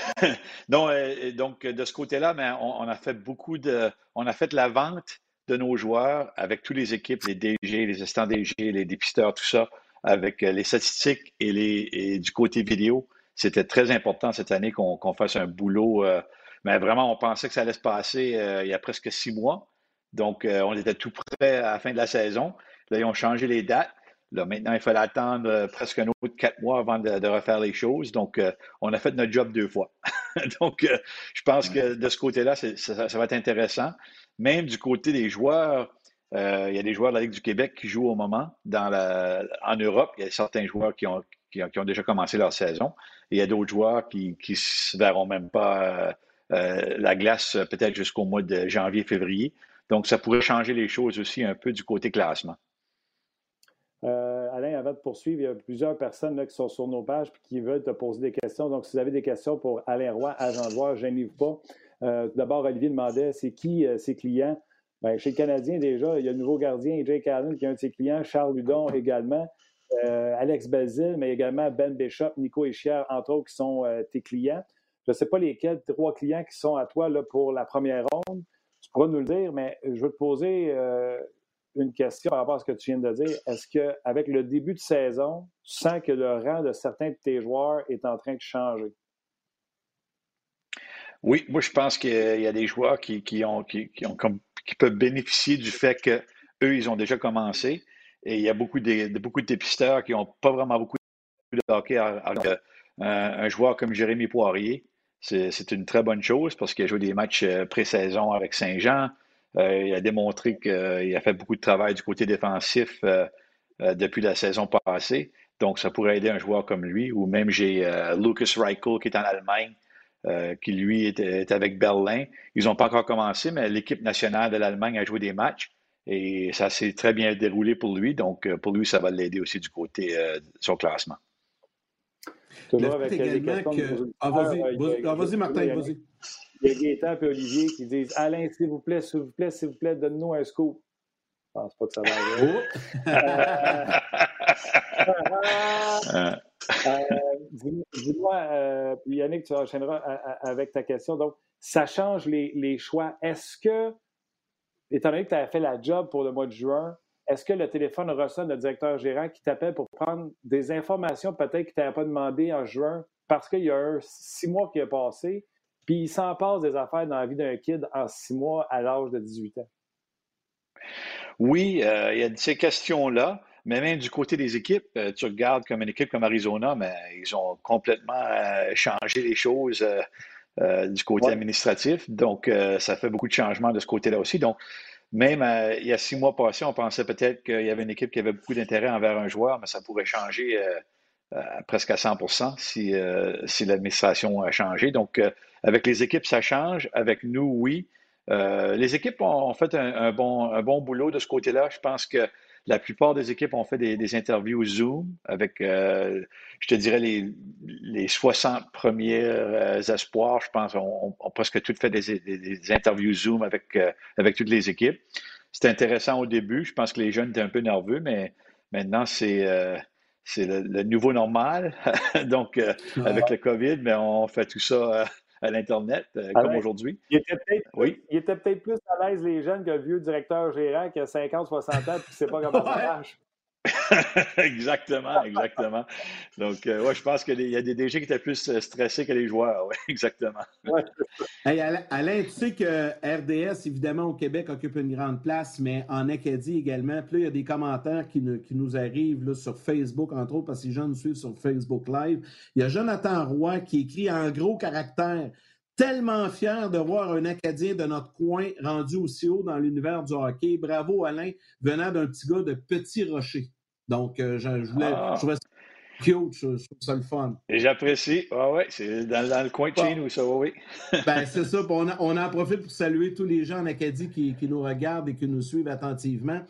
Non, euh, donc, de ce côté-là, mais on, a fait beaucoup de. On a fait la vente de nos joueurs avec toutes les équipes, les DG, les assistants DG, les dépisteurs, tout ça, avec euh, les statistiques et, les, du côté vidéo. C'était très important cette année qu'on fasse un boulot. Euh, mais vraiment, on pensait que ça allait se passer il y a presque six mois. Donc, on était tout prêt à la fin de la saison. Là, ils ont changé les dates. Là, maintenant, il fallait attendre euh, presque un autre quatre mois avant de, refaire les choses. Donc, euh, on a fait notre job deux fois. Donc, euh, je pense que de ce côté-là, ça, va être intéressant. Même du côté des joueurs, il y a des joueurs de la Ligue du Québec qui jouent au moment. Dans la, en Europe, il y a certains joueurs qui ont, qui, ont déjà commencé leur saison. Et il y a d'autres joueurs qui ne se verront même pas la glace peut-être jusqu'au mois de janvier-février. Donc, ça pourrait changer les choses aussi un peu du côté classement. Euh, Alain, avant de poursuivre, il y a plusieurs personnes là, qui sont sur nos pages et qui veulent te poser des questions. Donc, si vous avez des questions pour Alain Roy, agent de joueur, gênez-vous pas. Euh, d'abord, Olivier demandait c'est qui euh, ses clients? Bien, Chez le Canadien, déjà, il y a le nouveau gardien, Jake Allen, qui est un de ses clients, Charles Ludon également, Alex Belzil, mais également Ben Bishop, Nico Echier, entre autres, qui sont tes clients. Je ne sais pas lesquels, trois clients qui sont à toi là, pour la première ronde. Tu pourras nous le dire, mais je veux te poser une question par rapport à ce que tu viens de dire. Est-ce qu'avec le début de saison, tu sens que le rang de certains de tes joueurs est en train de changer? Oui, moi je pense qu'il y a des joueurs qui, ont, qui, ont qui peuvent bénéficier du fait qu'eux, ils ont déjà commencé. Et il y a beaucoup de, beaucoup de dépisteurs qui n'ont pas vraiment beaucoup de hockey. Euh, un, joueur comme Jérémy Poirier, c'est une très bonne chose parce qu'il a joué des matchs euh, pré-saison avec Saint-Jean. Euh, il a démontré qu'il a fait beaucoup de travail du côté défensif euh, euh, depuis la saison passée. Donc, ça pourrait aider un joueur comme lui. Ou même j'ai Lucas Reichel qui est en Allemagne, qui lui est, avec Berlin. Ils n'ont pas encore commencé, mais l'équipe nationale de l'Allemagne a joué des matchs. Et ça s'est très bien déroulé pour lui. Donc, pour lui, ça va l'aider aussi du côté de son classement. Toujours avec que... Ah, vas-y, Martin, vas-y. Il y a Gaétan et Olivier qui disent Alain, s'il vous plaît, s'il vous plaît, s'il vous plaît, donne-nous un scoop. Je pense pas que ça va arriver. euh, euh, Dis-moi, euh, Yannick, tu enchaîneras avec ta question. Donc, ça change les, les choix. Est-ce que, étant donné que tu as fait la job pour le mois de juin, est-ce que le téléphone reçoit le directeur gérant qui t'appelle pour prendre des informations peut-être qu'il ne t'avait pas demandé en juin parce qu'il y a un six mois qui est passé Puis il s'en passe des affaires dans la vie d'un kid en six mois à l'âge de 18 ans. Oui, euh, il y a ces questions-là. Mais même du côté des équipes, euh, tu regardes comme une équipe comme Arizona, mais ils ont complètement euh, changé les choses du côté administratif. Donc, ça fait beaucoup de changements de ce côté-là aussi. Donc, même il y a six mois passés, on pensait peut-être qu'il y avait une équipe qui avait beaucoup d'intérêt envers un joueur, mais ça pourrait changer presque à 100 si, si l'administration a changé. Donc, avec les équipes, ça change. Avec nous, oui. les équipes ont, fait un, bon, un bon boulot de ce côté-là. Je pense que la plupart des équipes ont fait des, interviews Zoom avec, euh, je te dirais, les, les 60 premiers euh, espoirs. Je pense on, on, presque toutes fait des, interviews Zoom avec, euh, avec toutes les équipes. C'était intéressant au début. Je pense que les jeunes étaient un peu nerveux, mais maintenant, c'est c'est le, nouveau normal. Donc, avec le COVID, mais on fait tout ça à l'Internet, euh, ah comme aujourd'hui. Il était peut-être oui. peut plus à l'aise les jeunes que le vieux directeur gérant qui a 50, 60 ans et qui ne sait pas comment ça marche. exactement, exactement. Donc, euh, ouais, je pense qu'il y a des DG qui étaient plus euh, stressés que les joueurs. Exactement. Alain, tu sais que RDS, évidemment, au Québec, occupe une grande place, mais en Acadie également. Puis là, il y a des commentaires qui, qui nous arrivent là, sur Facebook, entre autres, parce que les gens nous suivent sur Facebook Live. Il y a Jonathan Roy qui écrit en gros caractère tellement fier de voir un Acadien de notre coin rendu aussi haut dans l'univers du hockey. Bravo, Alain, venant d'un petit gars de Petit Rocher. Donc, euh, je, voulais, ah. je trouvais ça cute, je, trouve ça le fun. Et j'apprécie. Ah ouais, c'est dans, le coin de chez nous, ça, oui. ben, c'est ça. On, on, en profite pour saluer tous les gens en Acadie qui, qui nous regardent et qui nous suivent attentivement.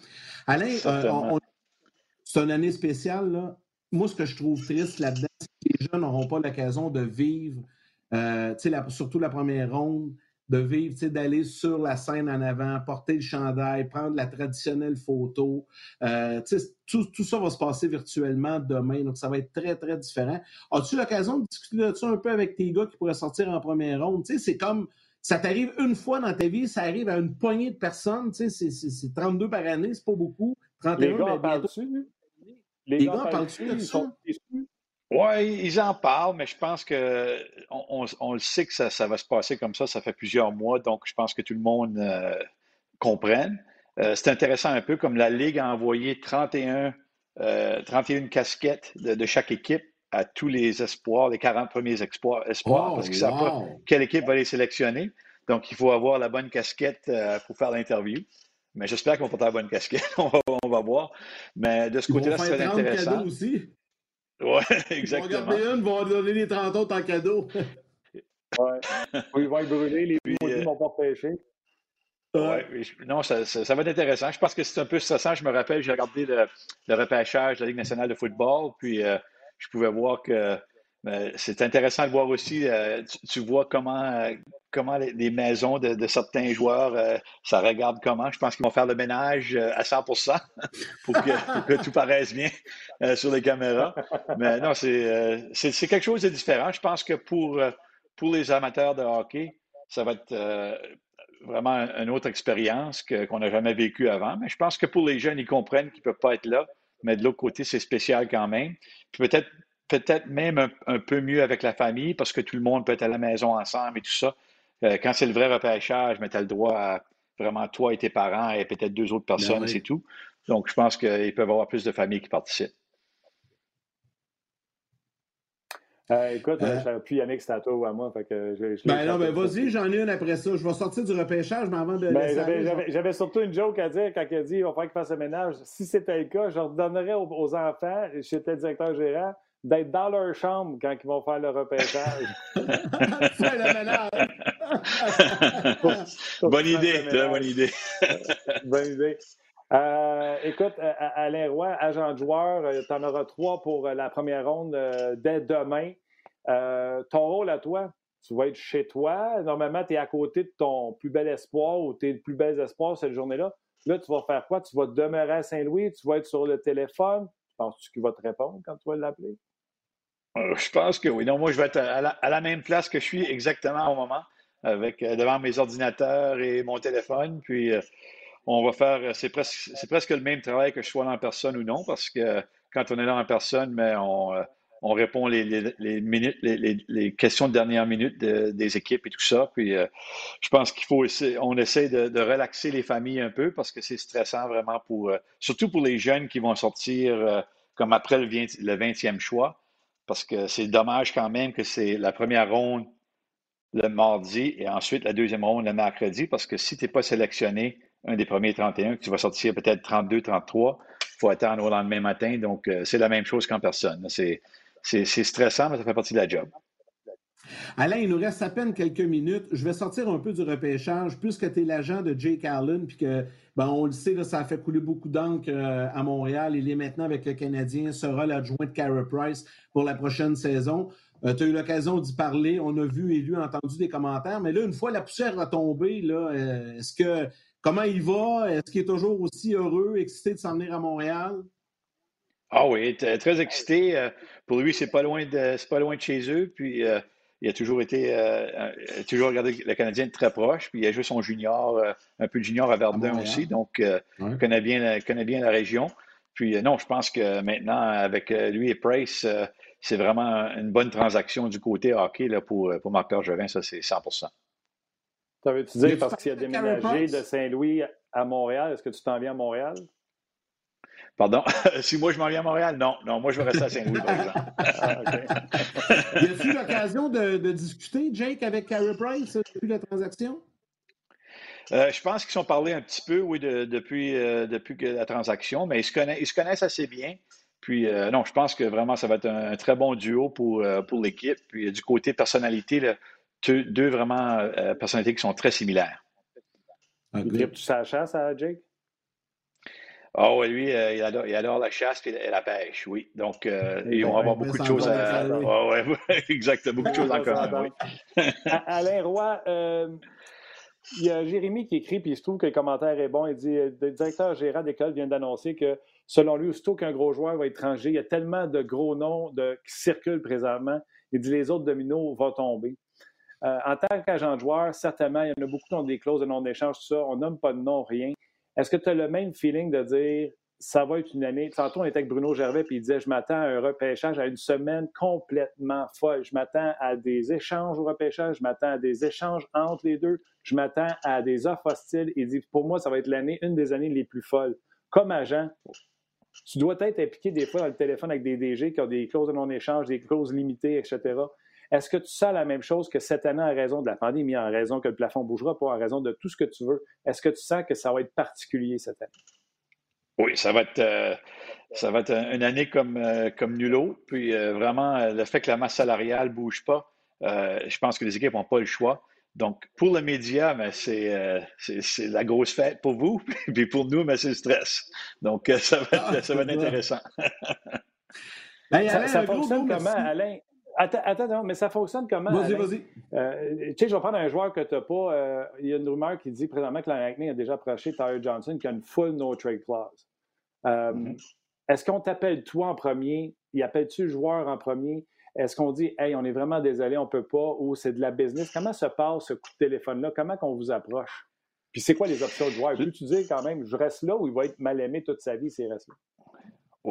Alain, euh, c'est une année spéciale. Là. Moi, ce que je trouve triste là-dedans, c'est que les jeunes n'auront pas l'occasion de vivre euh, surtout la première ronde, de vivre, d'aller sur la scène en avant, porter le chandail, prendre la traditionnelle photo. Euh, tout, ça va se passer virtuellement demain, donc ça va être très, très différent. As-tu l'occasion de discuter de ça un peu avec tes gars qui pourraient sortir en première ronde? C'est comme ça t'arrive une fois dans ta vie, ça arrive à une poignée de personnes, c'est 32 par année, c'est pas beaucoup. 31, les gars parlent-tu? Les, gars parlent-tu? de ça? Oui, ils en parlent, mais je pense que on, le sait que ça, va se passer comme ça. Ça fait plusieurs mois, donc je pense que tout le monde euh, comprenne. Euh, c'est intéressant un peu comme la Ligue a envoyé 31, 31 euh, casquettes de, chaque équipe à tous les espoirs, les 40 premiers espoirs, espoirs parce qu'ils ne savent pas quelle équipe va les sélectionner. Donc, il faut avoir la bonne casquette pour faire l'interview. Mais j'espère qu'on va porter la bonne casquette. on, va, voir. Mais de ce côté-là, c'est intéressant. Aussi. Oui, exactement. Ils vont garder une, vont donner les 30 autres en cadeau. ouais. Ils vont être brûlés, les Puis, ne vont pas pêcher. Ouais, non, ça, ça, va être intéressant. Je pense que c'est un peu stressant. Je me rappelle, j'ai regardé le, le, repêchage de la Ligue nationale de football, puis euh, je pouvais voir que euh, c'est intéressant de voir aussi, euh, tu, vois comment, comment les, maisons de, certains joueurs, euh, ça regarde comment. Je pense qu'ils vont faire le ménage euh, à 100% pour que, tout paraisse bien euh, sur les caméras. Mais non, c'est quelque chose de différent. Je pense que pour, pour les amateurs de hockey, ça va être vraiment une autre expérience qu'on n'a jamais vécue avant. Mais je pense que pour les jeunes, ils comprennent qu'ils ne peuvent pas être là. Mais de l'autre côté, c'est spécial quand même. peut-être peut-être même un, un, peu mieux avec la famille parce que tout le monde peut être à la maison ensemble et tout ça. Euh, quand c'est le vrai repêchage, mais tu as le droit à vraiment toi et tes parents et peut-être deux autres ben personnes, c'est tout. Donc, je pense qu'ils peuvent avoir plus de familles qui participent. Euh, écoute, euh, je ne plus Yannick, c'est à toi ou à moi. Fait que je, ben non, ben vas-y, j'en ai une après ça. Je vais sortir du repêchage, mais avant de. Ben, J'avais surtout une joke à dire quand il a dit il va falloir qu'il fasse le ménage. Si c'était le cas, je redonnerais aux, aux enfants, j'étais directeur gérant, d'être dans leur chambre quand ils vont faire le repêchage. bonne idée, très bonne idée. bonne idée. Euh, écoute, euh, Alain Roy, agent de joueur, euh, tu en auras trois pour la première ronde dès demain. ton rôle à toi, tu vas être chez toi. Normalement, tu es à côté de ton plus bel espoir ou tes plus bels espoirs cette journée-là. Là, tu vas faire quoi? Tu vas demeurer à Saint-Louis, tu vas être sur le téléphone. Penses-tu qu'il va te répondre quand tu vas l'appeler? Euh, je pense que oui. Non, moi, je vais être à la, même place que je suis exactement au moment, avec euh, devant mes ordinateurs et mon téléphone. Puis, euh, on va faire, c'est presque, c'est presque le même travail que je sois là en personne ou non, parce que quand on est là en personne, mais on, on répond les, minutes, les, questions de dernière minute des équipes et tout ça. Puis je pense qu'il faut essayer, on essaie de, relaxer les familles un peu parce que c'est stressant vraiment pour, surtout pour les jeunes qui vont sortir comme après le, 20, le 20e choix. Parce que c'est dommage quand même que c'est la première ronde le mardi et ensuite la deuxième ronde le mercredi parce que si tu n'es pas sélectionné un des premiers 31, que tu vas sortir peut-être 32, 33, il faut attendre au lendemain matin. Donc, c'est la même chose qu'en personne. C'est c'est stressant, mais ça fait partie de la job. Alain, il nous reste à peine quelques minutes. Je vais sortir un peu du repêchage, puisque tu es l'agent de Jake Allen, puis que, ben, on le sait, ça a fait couler beaucoup d'encre euh, à Montréal. Il est maintenant avec le Canadien, sera l'adjoint de Cara Price pour la prochaine saison. Euh, tu as eu l'occasion d'y parler. On a vu et lu, entendu des commentaires. Mais là, une fois la poussière retombée, là, euh, est-ce que comment il va? Est-ce qu'il est toujours aussi heureux, excité de s'en venir à Montréal? Ah oui, très excité. Pour lui, c'est pas loin de pas loin de chez eux. Puis il a toujours été euh, toujours regardé le Canadien de très proche. Puis il a joué son junior, un peu de junior à Verdun aussi. Donc il connaît bien, connaît bien la région. Puis non, je pense que maintenant, avec lui et Price, c'est vraiment une bonne transaction du côté hockey là, pour, pour Marc Bergevin, ça c'est 100% Ça veut-tu dire parce qu'il a déménagé de Saint-Louis à Montréal, est-ce que tu t'en viens à Montréal? Pardon? si moi je m'en viens à Montréal, non. Non, moi je vais rester à Saint-Louis, par exemple. ah, y a-t-il l'occasion de, discuter, Jake, avec Carey Price depuis la transaction? Euh, je pense qu'ils sont parlé un petit peu, oui, depuis, euh, depuis la transaction, mais ils se, connaissent, ils se connaissent assez bien. Puis, euh, non, je pense que vraiment, ça va être un, très bon duo pour, pour l'équipe. Puis, du côté personnalité, deux, deux, vraiment personnalités qui sont très similaires. Okay. Tu sa chasse à Jake? Oh, oui, lui, euh, il, adore, la chasse et la pêche, oui. Donc, euh, ils vont avoir beaucoup de choses à. Oh, ouais, exactement, beaucoup de choses en commun, oui. Alain Roy, euh, il y a Jérémy qui écrit, puis il se trouve que le commentaire est bon. Il dit Le directeur gérant d'école vient d'annoncer que, selon lui, aussitôt qu'un gros joueur va être étranger, il y a tellement de gros noms de, qui circulent présentement. Il dit les autres dominos vont tomber. en tant qu'agent de joueur, certainement, il y en a beaucoup qui ont des clauses de non-échange, tout ça. On nomme pas de nom, rien. Est-ce que tu as le même feeling de dire ça va être une année? Tantôt, on était avec Bruno Gervais, puis il disait Je m'attends à un repêchage, à une semaine complètement folle. Je m'attends à des échanges au repêchage, je m'attends à des échanges entre les deux, je m'attends à des offres hostiles. Il dit Pour moi, ça va être l'année, une des années les plus folles. Comme agent, tu dois être impliqué des fois dans le téléphone avec des DG qui ont des clauses de non-échange, des clauses limitées, etc. Est-ce que tu sens la même chose que cette année en raison de la pandémie, en raison que le plafond bougera pas, en raison de tout ce que tu veux? Est-ce que tu sens que ça va être particulier cette année? Oui, ça va être, euh, ça va être une année comme, euh, comme nulle autre. Puis euh, vraiment, le fait que la masse salariale ne bouge pas, je pense que les équipes n'ont pas le choix. Donc, pour le média, c'est, c'est, la grosse fête pour vous, puis pour nous, c'est le stress. Donc, ça va être, ah, ça va être intéressant. Ben, ça, fonctionne comment, Alain? Attends, attends, mais ça fonctionne comment? Vas-y, vas-y. Euh, tu sais, je vais prendre un joueur que tu n'as pas. Euh, il y a une rumeur qui dit présentement que l'Arachnée a déjà approché Tyler Johnson qui a une full no-trade clause. Euh, mm-hmm. Est-ce qu'on t'appelle toi en premier? Il appelle-tu le joueur en premier? Est-ce qu'on dit, hey, on est vraiment désolé, on ne peut pas, ou c'est de la business? Comment se passe ce coup de téléphone-là? Comment qu'on vous approche? Puis c'est quoi les options de joueur? Peux-tu dire quand même, je reste là ou il va être mal aimé toute sa vie s'il reste là?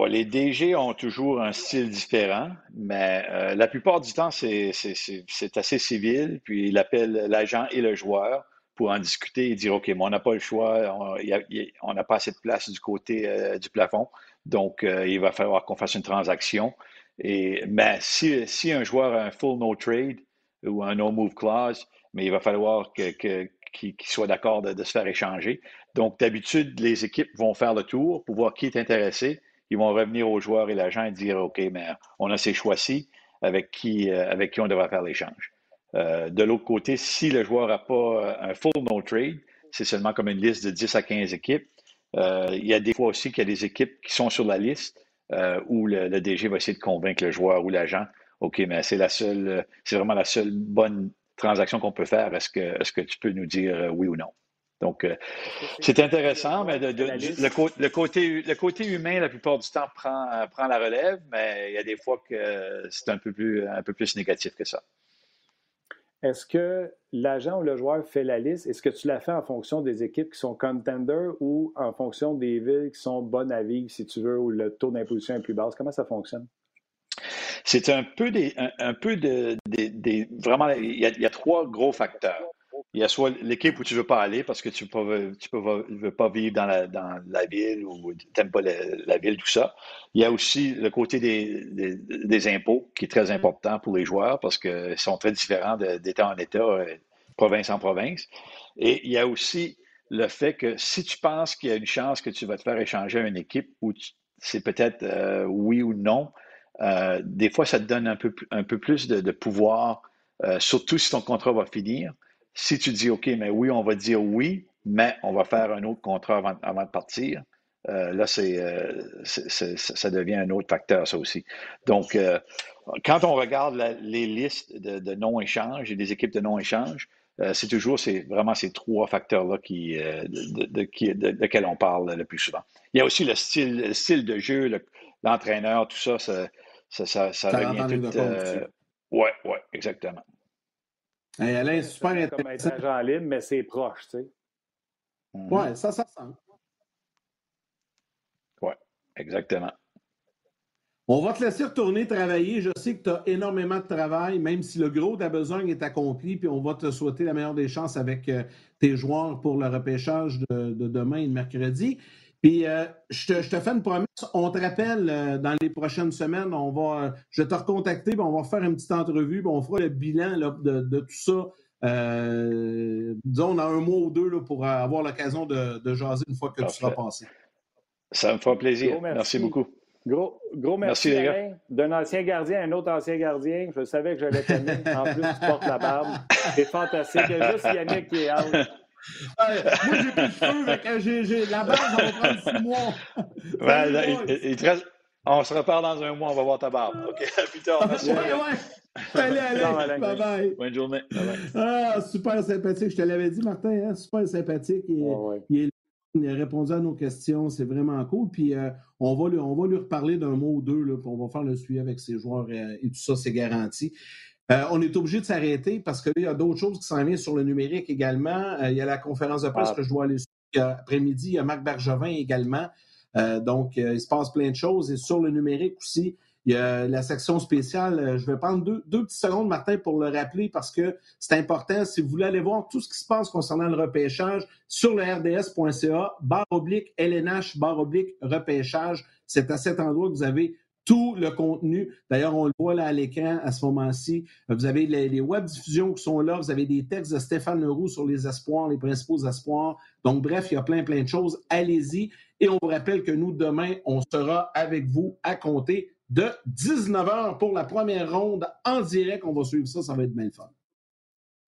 Les DG ont toujours un style différent, mais euh, la plupart du temps, c'est assez civil. Puis il appelle l'agent et le joueur pour en discuter et dire OK, mais on n'a pas le choix, on n'a pas assez de place du côté euh, du plafond, donc euh, il va falloir qu'on fasse une transaction. Et, mais si, si, un joueur a un full no trade ou un no move clause, mais il va falloir qu'il que, soit d'accord de, se faire échanger. Donc, d'habitude, les équipes vont faire le tour pour voir qui est intéressé ils vont revenir aux joueurs et l'agent et dire OK, mais on a ces choix-ci avec qui, euh, avec qui on devrait faire l'échange. Euh, de l'autre côté, si le joueur n'a pas euh, un full no trade, c'est seulement comme une liste de 10 à 15 équipes. il y a des fois aussi qu'il y a des équipes qui sont sur la liste où le, DG va essayer de convaincre le joueur ou l'agent OK, mais c'est la seule, c'est vraiment la seule bonne transaction qu'on peut faire. Est-ce que, est-ce que tu peux nous dire oui ou non? Donc, euh, c'est intéressant, mais le, côté, le côté humain, la plupart du temps, prend, prend la relève, mais il y a des fois que c'est un peu plus, un peu plus négatif que ça. Est-ce que l'agent ou le joueur fait la liste? Est-ce que tu la fais en fonction des équipes qui sont contenders ou en fonction des villes qui sont bonnes à vivre, si tu veux, où le taux d'imposition est plus bas? Comment ça fonctionne? C'est un peu des, un, peu de, des, vraiment, il y, a, il y, a, trois gros facteurs. Il y a soit l'équipe où tu ne veux pas aller parce que tu ne tu veux pas vivre dans la, dans la ville ou tu n'aimes pas la, ville, tout ça. Il y a aussi le côté des, des, des, impôts qui est très important pour les joueurs parce qu'ils sont très différents d'État en État, euh, province en province. Et il y a aussi le fait que si tu penses qu'il y a une chance que tu vas te faire échanger à une équipe où c'est peut-être euh, oui ou non, euh, des fois, ça te donne un peu, un peu plus de, pouvoir, surtout si ton contrat va finir. Si tu dis, OK, mais oui, on va dire oui, mais on va faire un autre contrat avant, de partir, euh, là, euh, c'est, ça devient un autre facteur, ça aussi. Donc, euh, quand on regarde les listes de, non-échange et des équipes de non-échange, c'est toujours c'est vraiment ces trois facteurs-là qui, de, de, de, on parle le plus souvent. Il y a aussi le style, style de jeu, l'entraîneur, tout ça, ça, ça, ça, ça revient tout. oui, oui, exactement. Hey, Alain, super intéressant. Comme être agent libre, mais c'est proche, tu sais. Mm-hmm. Oui, ça, ça sent. Oui, exactement. On va te laisser retourner travailler. Je sais que tu as énormément de travail, même si le gros de la besogne est accompli, puis on va te souhaiter la meilleure des chances avec euh, tes joueurs pour le repêchage de, de demain et de mercredi. Puis euh, je, te, je, te, fais une promesse, on te rappelle euh, dans les prochaines semaines, on va, euh, je vais te recontacter, puis on va faire une petite entrevue, puis on fera le bilan là, de, de, tout ça. disons, dans un mois ou deux là, pour avoir l'occasion de, de, jaser une fois que tu seras passé. Ça me fera plaisir. merci. beaucoup. Gros, gros merci, merci D'un ancien gardien à un autre ancien gardien. Je savais que j'allais t'aimer. En plus, tu portes la barbe. C'est fantastique. Il y a juste Yannick qui est out moi, j'ai plus de feu, j'ai, la base, on va prendre six mois. On se repart dans un mois, on va voir ta barbe. OK, à plus tard. Merci. ouais, ouais. Allez, allez. Bye bye. Bonne journée. Ah, super sympathique. Je te l'avais dit, Martin, hein? super sympathique. Il, a répondu à nos questions. C'est vraiment cool. Puis euh, on, va lui, on va lui reparler d'un mot ou deux. Là, puis on va faire le suivi avec ses joueurs euh, et tout ça, c'est garanti. Euh, on est obligé de s'arrêter parce qu'il y a d'autres choses qui s'en viennent sur le numérique également. Euh, il y a la conférence de presse ah. que je dois aller sur après-midi. Il y a Marc Bergevin également. Euh, donc, il se passe plein de choses. Et sur le numérique aussi, il y a la section spéciale. Je vais prendre deux, deux petites secondes, Martin, pour le rappeler parce que c'est important. Si vous voulez aller voir tout ce qui se passe concernant le repêchage sur le rds.ca, barre oblique LNH, barre oblique repêchage, c'est à cet endroit que vous avez tout le contenu. D'ailleurs, on le voit là à l'écran à ce moment-ci. Vous avez les, web diffusions qui sont là. Vous avez des textes de Stéphane Leroux sur les espoirs, les principaux espoirs. Donc, bref, il y a plein, plein de choses. Allez-y. Et on vous rappelle que nous, demain, on sera avec vous à compter de 19h pour la première ronde en direct. On va suivre ça. Ça va être bien fun.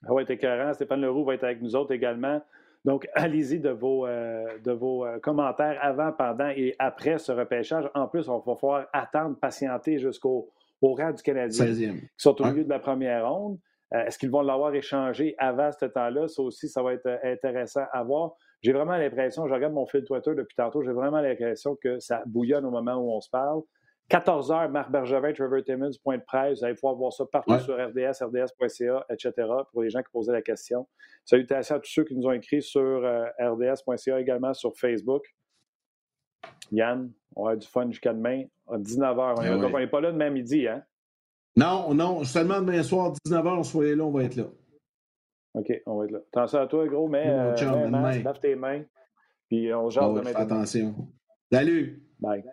Ah ouais, t'es. Stéphane Leroux va être avec nous autres également. Donc, allez-y de vos, euh, de vos euh, commentaires avant, pendant et après ce repêchage. En plus, on va pouvoir attendre, patienter jusqu'au au rang du Canadien, 16e. qui sont au milieu de la première ronde. Euh, est-ce qu'ils vont l'avoir échangé avant ce temps-là? Ça aussi, ça va être intéressant à voir. J'ai vraiment l'impression, je regarde mon fil Twitter depuis tantôt, j'ai vraiment l'impression que ça bouillonne au moment où on se parle. 14 h Marc Bergevin, Trevor Timmons, point de presse. Vous allez pouvoir voir ça partout sur RDS, RDS.ca, etc. pour les gens qui posaient la question. Salutations à tous ceux qui nous ont écrit sur euh, RDS.ca également sur Facebook. Yann, on a du fun jusqu'à demain à 19h. On n'est pas là demain midi, hein? Non, non, seulement demain soir, 19h, on soit là, on va être là. OK, on va être là. Attention à toi, gros, mais, euh, lave tes mains. Puis on se jase demain. Attention. Salut. Bye.